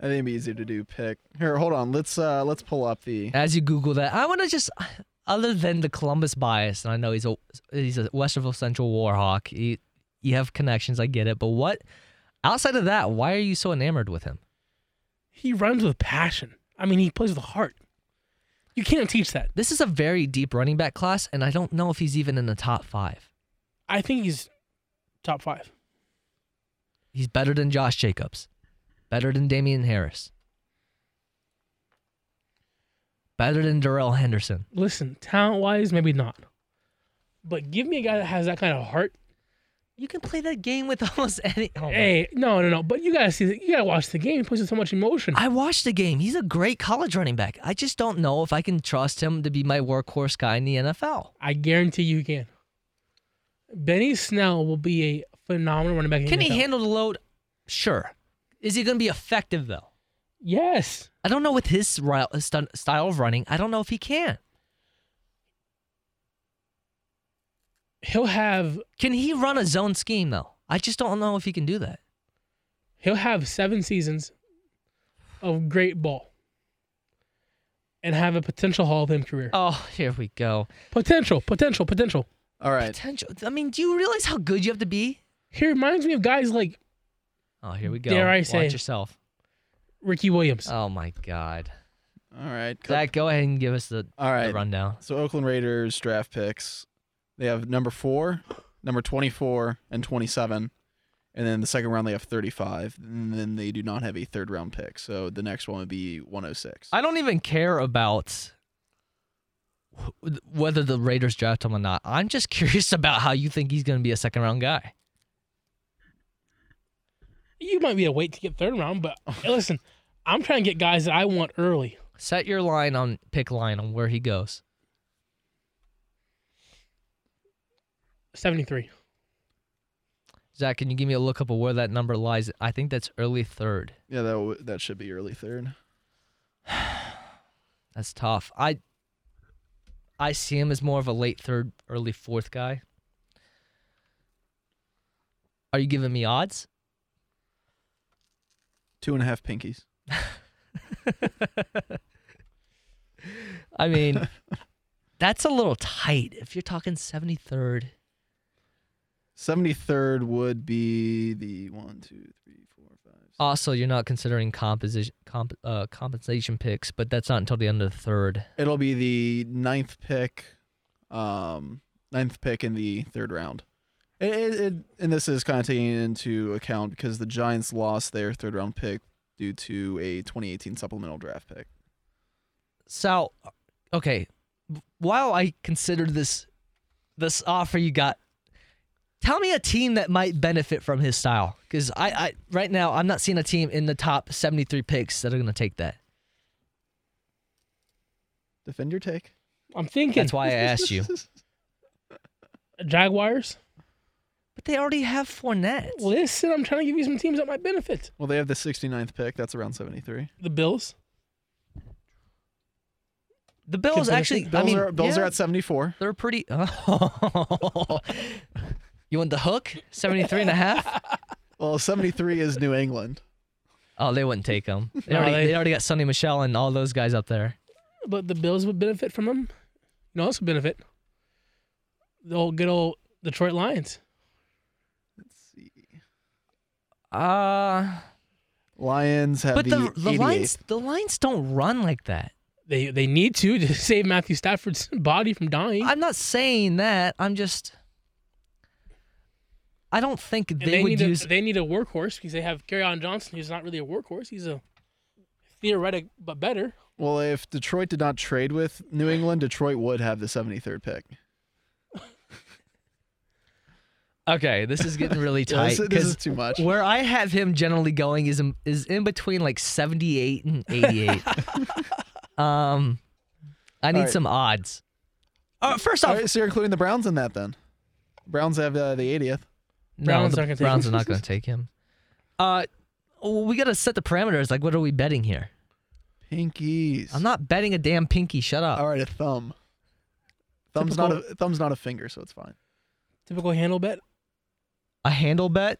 I think it'd be easier to do pick. Here, hold on. Let's uh let's pull up the. As you Google that, I want to just, <sighs> other than the Columbus bias, and I know he's a he's a Westerville Central Warhawk. He, you have connections, I get it. But what outside of that, why are you so enamored with him? He runs with passion. I mean, he plays with heart. You can't teach that. This is a very deep running back class, and I don't know if he's even in the top five. I think he's top five. He's better than Josh Jacobs, better than Damien Harris, better than Darrell Henderson. Listen, talent wise, maybe not. But give me a guy that has that kind of heart. You can play that game with <laughs> almost any. Oh Hey, no, no, no. But you gotta see, you gotta watch the game. He puts with so much emotion. I watched the game. He's a great college running back. I just don't know if I can trust him to be my workhorse guy in the NFL. I guarantee you can. Benny Snell will be a phenomenal running back. in Can he NFL. handle the load? Sure. Is he going to be effective though? Yes. I don't know with his style of running. I don't know if he can. He'll have Can he run a zone scheme though? I just don't know if he can do that. he'll have seven seasons of great ball. And have a potential Hall of Fame career. Oh, here we go. Potential, potential, potential. All right. Potential. I mean, do you realize how good you have to be? He reminds me of guys like Oh, here we go. Dare I Watch say- yourself. Ricky Williams. Oh my God. All right. Zach, go ahead and give us the, All the right. rundown. So Oakland Raiders draft picks. They have number four, number twenty-four, and twenty-seven, and then the second round they have thirty-five, and then they do not have a third round pick. So the next one would be one hundred six. I don't even care about wh- whether the Raiders draft him or not. I'm just <laughs> curious about how you think he's going to be a second round guy. You might be a wait to get third round, but listen, I'm trying to get guys that I want early. Set your line on pick line on where he goes. 73. Zach, can you give me a look up of where that number lies? I think that's early third. Yeah, that w- that should be early third. <sighs> That's tough. I I see him as more of a late third, early fourth guy. Are you giving me odds? Two and a half pinkies. <laughs> I mean, that's a little tight. If you're talking 73rd, Seventy-third would be the one, two, three, four, five. six. Also you're not considering composition comp, uh, compensation picks, but that's not until the end of the third. It'll be the ninth pick, um, ninth pick in the third round. It, it, it, and this is kind of taking into account because the Giants lost their third round pick due to a 2018 supplemental draft pick. So, okay, while I considered this this offer you got, tell me a team that might benefit from his style. Because I, I right now I'm not seeing a team in the top 73 picks that are going to take that. Defend your take. I'm thinking That's why I asked you. <laughs> Jaguars. But they already have Fournette. Listen, I'm trying to give you some teams that might benefit. Well, they have the 69th pick. That's around 73. The Bills. The Bills actually, Bills I mean, are Bills yeah, are at 74. they're pretty. <laughs> Oh. You want the hook? 73 and a half? <laughs> Well, 73 is New England. Oh, they wouldn't take him. They, No, already, they- they already got Sony Michel and all those guys up there. But the Bills would benefit from them. You know, also benefit. The old good old Detroit Lions. Let's see. Uh Lions have but the, the the 88th. Lions the Lions don't run like that. They they need to <laughs> to save Matthew Stafford's body from dying. I'm not saying that. I'm just I don't think they, they, would need use. a, they need a workhorse because they have on Johnson, who's not really a workhorse. He's a theoretic, but better. Well, if Detroit did not trade with New England, Detroit would have the 73rd pick. okay, this is getting really <laughs> Yeah, tight this, this is too much. where I have him generally going is in, is in between like 78 and 88. <laughs> um, I need right. some odds. Uh, first off, All right, so you're including the Browns in that then? Browns have uh, the 80th. No, the aren't gonna take Browns are him. not going to take him. <laughs> Uh, well, we got to set the parameters. Like, what are we betting here? Pinkies. I'm not betting a damn pinky. Shut up. All right, a thumb. Thumb's not a thumb's not a finger, so it's fine. Typical handle bet. A handle bet?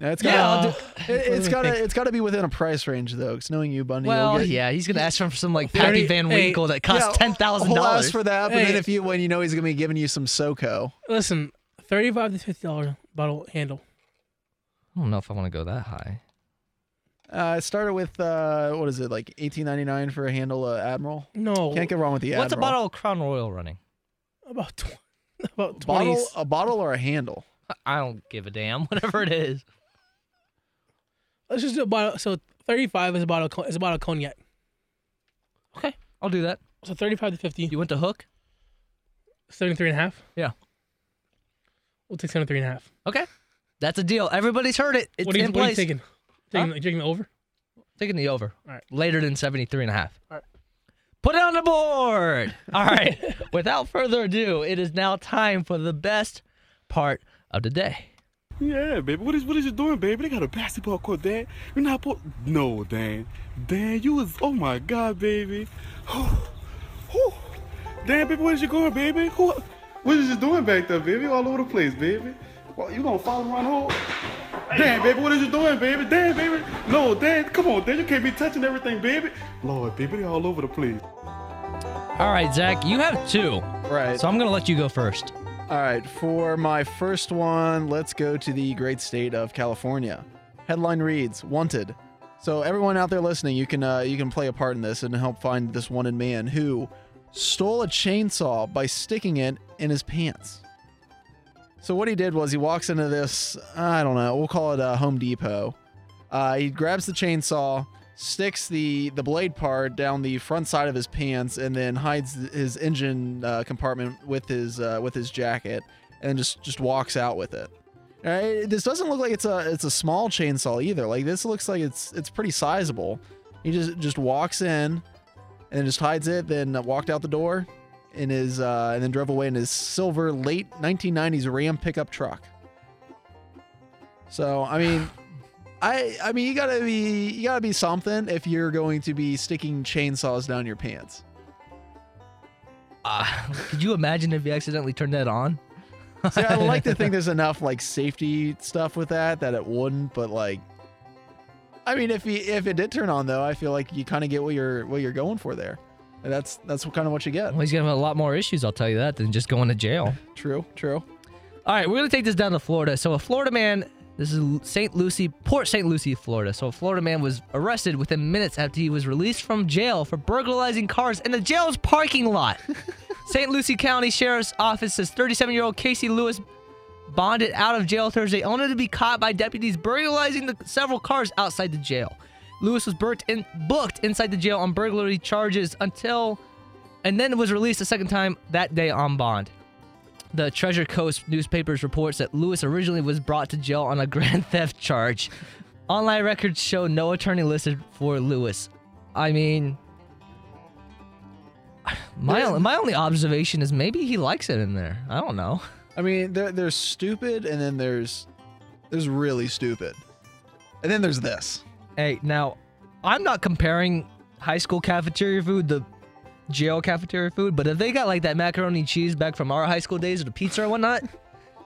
Yeah, it's Yeah, gotta, I'll do- <laughs> it, What do it's we gotta think? it's gotta be within a price range though. Because knowing you, Bundy, Well, you'll get, yeah, he's gonna ask for some like Thirty- Pappy Van hey, Winkle that costs Yeah, ten thousand He'll dollars. for that, but Hey. then if you when you know he's gonna be giving you some SoCo, Listen, thirty-five to fifty dollar bottle handle. I don't know if I want to go that high. uh, it started with uh, what is it like eighteen ninety nine for a handle uh, Admiral? No, Can't get wrong with the Admiral. What's a bottle of Crown Royal running? about tw- <laughs> about twenty. bottle a bottle or a handle? <laughs> I don't give a damn. <laughs> Whatever it is. Let's just do a bottle. So thirty-five is a bottle. of Is a bottle of cognac. Okay, I'll do that. So thirty-five to fifty. You went to Hook? 73 and a half. Yeah. We'll take 73 and a half. Okay, that's a deal. Everybody's heard it. It's what are you, in what are you place. taking? Taking, you taking the over? Taking the over. All right. Later than 73 and a half. All right. Put it on the board. <laughs> All right. Without further ado, it is now time for the best part of the day. Yeah, baby. What is what is you doing, baby? They got a basketball court, Dad. You're not supposed. No, Dan. Dan, you was. Oh my God, baby. <sighs> Whew. Dan, baby, where's you going, baby? Who? What is you doing back there, baby? All over the place, baby. Well, you gonna follow around home? Damn, baby, what is you doing, baby? Damn, baby. No, Dan, come on, Dan. You can't be touching everything, baby. Lord, baby, they all over the place. All right, Zach, you have two. Right. So I'm going to let you go first. All right, for my first one, let's go to the great state of California. Headline reads: Wanted. So everyone out there listening, you can uh, you can play a part in this and help find this wanted man who stole a chainsaw by sticking it in his pants. So what he did was he walks into this I don't know we'll call it a Home Depot. Uh, he grabs the chainsaw, sticks the the blade part down the front side of his pants, and then hides his engine uh, compartment with his uh, with his jacket, and just just walks out with it. Uh, this doesn't look like it's a it's a small chainsaw either. Like this looks like it's it's pretty sizable. He just just walks in, and then just hides it. Then walked out the door, in his uh, and then drove away in his silver late 1990s Ram pickup truck. So I mean, I I mean you gotta be you gotta be something if you're going to be sticking chainsaws down your pants. Uh, <laughs> could you imagine if you accidentally turned that on? See, I like to <laughs> think there's enough like safety stuff with that that it wouldn't, but like, I mean, if he if it did turn on though, I feel like you kind of get what you're what you're going for there. And that's that's kind of what you get. Well, he's to have a lot more issues, I'll tell you that, than just going to jail. <laughs> True, true. All right, we're going to take this down to Florida. So, a Florida man, this is St. Lucie, Port St. Lucie, Florida. So, a Florida man was arrested within minutes after he was released from jail for burglarizing cars in the jail's parking lot. <laughs> St. Lucie County Sheriff's Office says 37 year old Casey Lewis bonded out of jail Thursday, only to be caught by deputies burglarizing the several cars outside the jail. Lewis was in, booked inside the jail on burglary charges until, and then was released a second time that day on bond. The Treasure Coast newspapers reports that Lewis originally was brought to jail on a <laughs> grand theft charge. Online records show no attorney listed for Lewis. I mean, <sighs> my only, my only observation is maybe he likes it in there. I don't know. I mean, there, there's stupid, and then there's there's really stupid, and then there's this. Hey, now, I'm not comparing high school cafeteria food to jail cafeteria food, but if they got like that macaroni and cheese back from our high school days or the pizza or whatnot,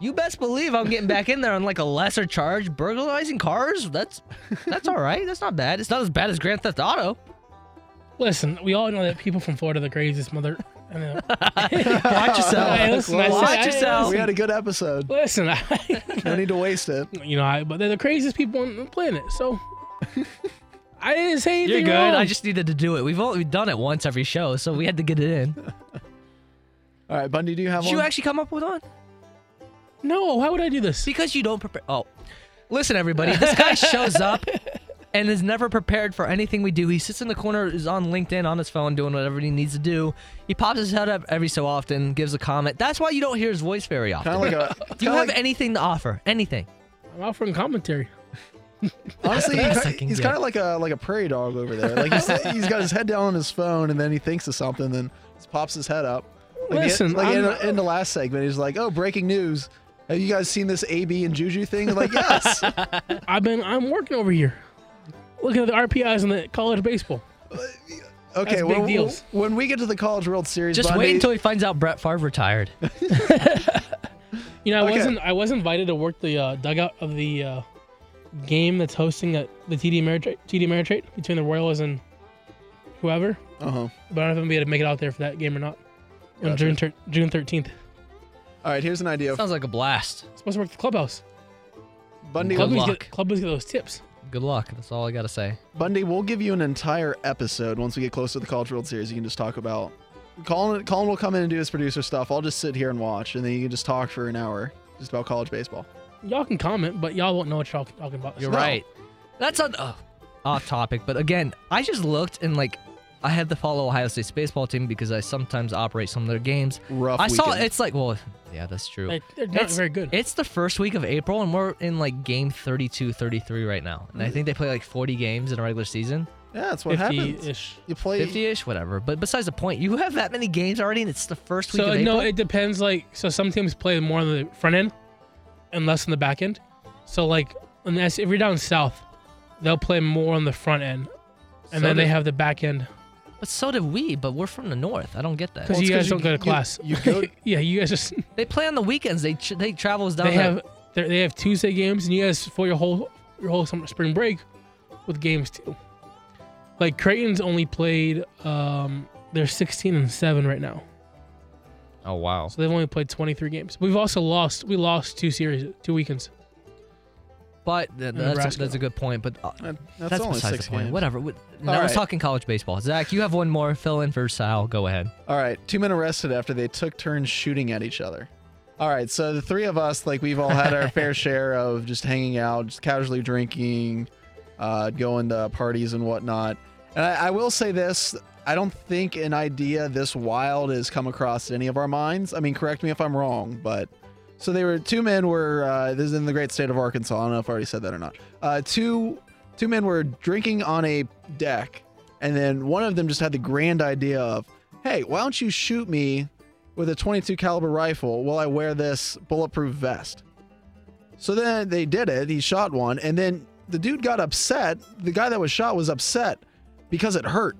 you best believe I'm getting back in there on like a lesser charge. Burglarizing cars? That's that's all right. That's not bad. It's not as bad as Grand Theft Auto. Listen, we all know that people from Florida are the craziest mother. I know. <laughs> Watch yourself. Hey, listen, I Watch said- I- yourself. We had a good episode. Listen, I, <laughs> No need to waste it. you know, I, but they're the craziest people on the planet. So <laughs> I didn't say anything You're anything good. wrong. I just needed to do it. We've only done it once every show, so we had to get it in. All right, Bundy, do you have one? Did you one? actually come up with one? No, why would I do this? Because you don't prepare. Oh, listen, everybody. This guy shows up and is never prepared for anything we do. He sits in the corner, is on LinkedIn on his phone doing whatever he needs to do. He pops his head up every so often, gives a comment. That's why you don't hear his voice very often. Like a. <laughs> do you have like- anything to offer? Anything? I'm offering commentary. <laughs> Honestly, That's the he's, best I ki- can he's get. kind of like a like a prairie dog over there. Like he's, <laughs> he's got his head down on his phone, and then he thinks of something, then just pops his head up. Like, the- Listen, like in, in the last segment, he's like, "Oh, breaking news! Have you guys seen this AB and Juju thing?" I'm like, yes. I've been I'm working over here. Looking at the RPIs in the college baseball. Okay, big when, deals. when we get to the College World Series, Just Bundy- wait until he finds out Brett Favre retired. <laughs> You know, I Okay. wasn't I was invited to work the uh, dugout of the uh, game that's hosting at the TD Ameritrade TD Ameritrade between the Royals and whoever. Uh-huh. But I don't know if I'm gonna be able to make it out there for that game or not. On Gotcha. June thir- June 13th. All right, here's an idea. Sounds like a blast. supposed to work at the clubhouse. Bundy, Good Clubbies luck. get, clubbies get those tips. Good luck. That's all I got to say. Bundy, we'll give you an entire episode once we get close to the College World Series. You can just talk about. Colin, Colin will come in and do his producer stuff. I'll just sit here and watch, and then you can just talk for an hour just about college baseball. Y'all can comment, but y'all won't know what y'all talking about. You're No. right. That's on uh, off topic, but again, I just looked and like I had to follow Ohio State's baseball team because I sometimes operate some of their games. Rough. I saw weekend. it's like, well, yeah, that's true. Like, they're not It's- very good. It's the first week of April and we're in like game 32, 33 right now. And I think they play like 40 games in a regular season, Yeah, that's what happens. 50-ish. You play. 50-ish, whatever. But besides the point, you have that many games already and it's the first week So of April. no, it depends. Like, so some teams play more on the front end and less on the back end. So like, unless if you're down south, they'll play more on the front end, and So then they did- have the back end but so did we, but we're from the north. I don't get that. because Well, it's you 'cause guys don't go to you- class. you go- <laughs> yeah, you guys just <laughs> They play on the weekends. They ch- they travels down they to- have they're- they have Tuesday games, and you guys for your whole your whole summer spring break with games too. Like Creighton's only played um they're 16 and 7 right now. Oh wow. So they've only played 23 games. We've also lost we lost two series two weekends. But th- that's a, that's a good point. But uh, That- that's, that's, only besides six the point. games. Whatever. Now All let's right. talking college baseball. Zach, you have one more. Fill in for Sal. Go ahead. All right, two men arrested after they took turns shooting at each other. All right, so the three of us, like we've all had our <laughs> fair share of just hanging out, just casually drinking, uh, going to parties and whatnot. And I, I will say this: I don't think an idea this wild has come across any of our minds. I mean, correct me if I'm wrong, but so they were two men were uh, this is in the great state of Arkansas. I don't know if I already said that or not. Uh, two two men were drinking on a deck, and then one of them just had the grand idea of, "Hey, why don't you shoot me with a 22 caliber rifle while I wear this bulletproof vest?" So then they did it. He shot one, and then the dude got upset. The guy that was shot was upset because it hurt.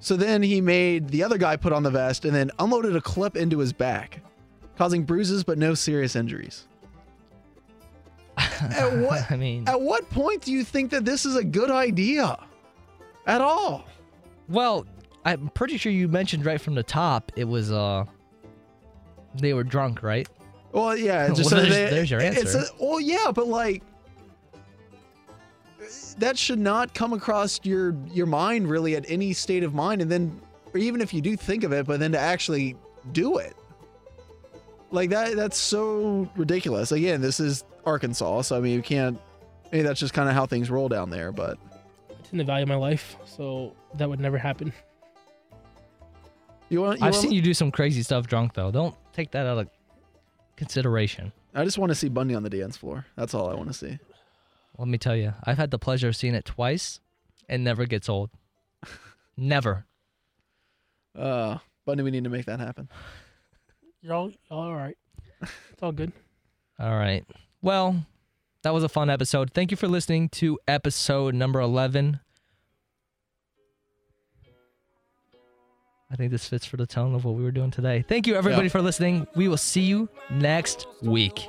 So then he made the other guy put on the vest and then unloaded a clip into his back, causing bruises but no serious injuries. <laughs> At what I mean, at what point do you think that this is a good idea? At all? well, I'm pretty sure you mentioned right from the top. It was uh, they were drunk, right? Well, yeah. <laughs> Just Well, so there's- they- there's your It's a, answer. well, yeah, but like that should not come across your your mind really at any state of mind, and then or even if you do think of it, but then to actually do it, like that that's so ridiculous. Again, this is Arkansas, so I mean you can't. Maybe that's just kind of how things roll down there, but I didn't value my life, so that would never happen. you want. You I've want seen you do some crazy stuff drunk though. Don't take that out of consideration. I just want to see Bundy on the dance floor. That's all I want to see. Let me tell you, I've had the pleasure of seeing it twice, and never gets old. <laughs> never. Uh, Bundy, we need to make that happen. You're all, y'all all right. It's all good. All right. Well, that was a fun episode. Thank you for listening to episode number 11. I think this fits for the tone of what we were doing today. Thank you, everybody, Yeah. for listening. We will see you next week.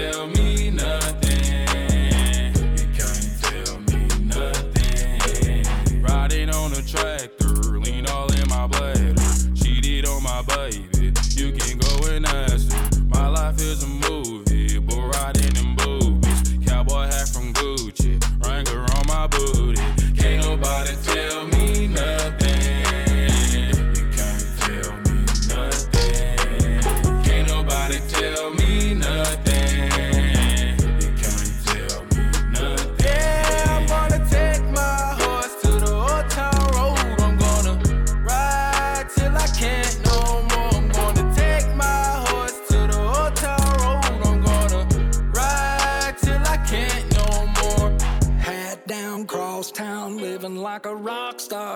tell me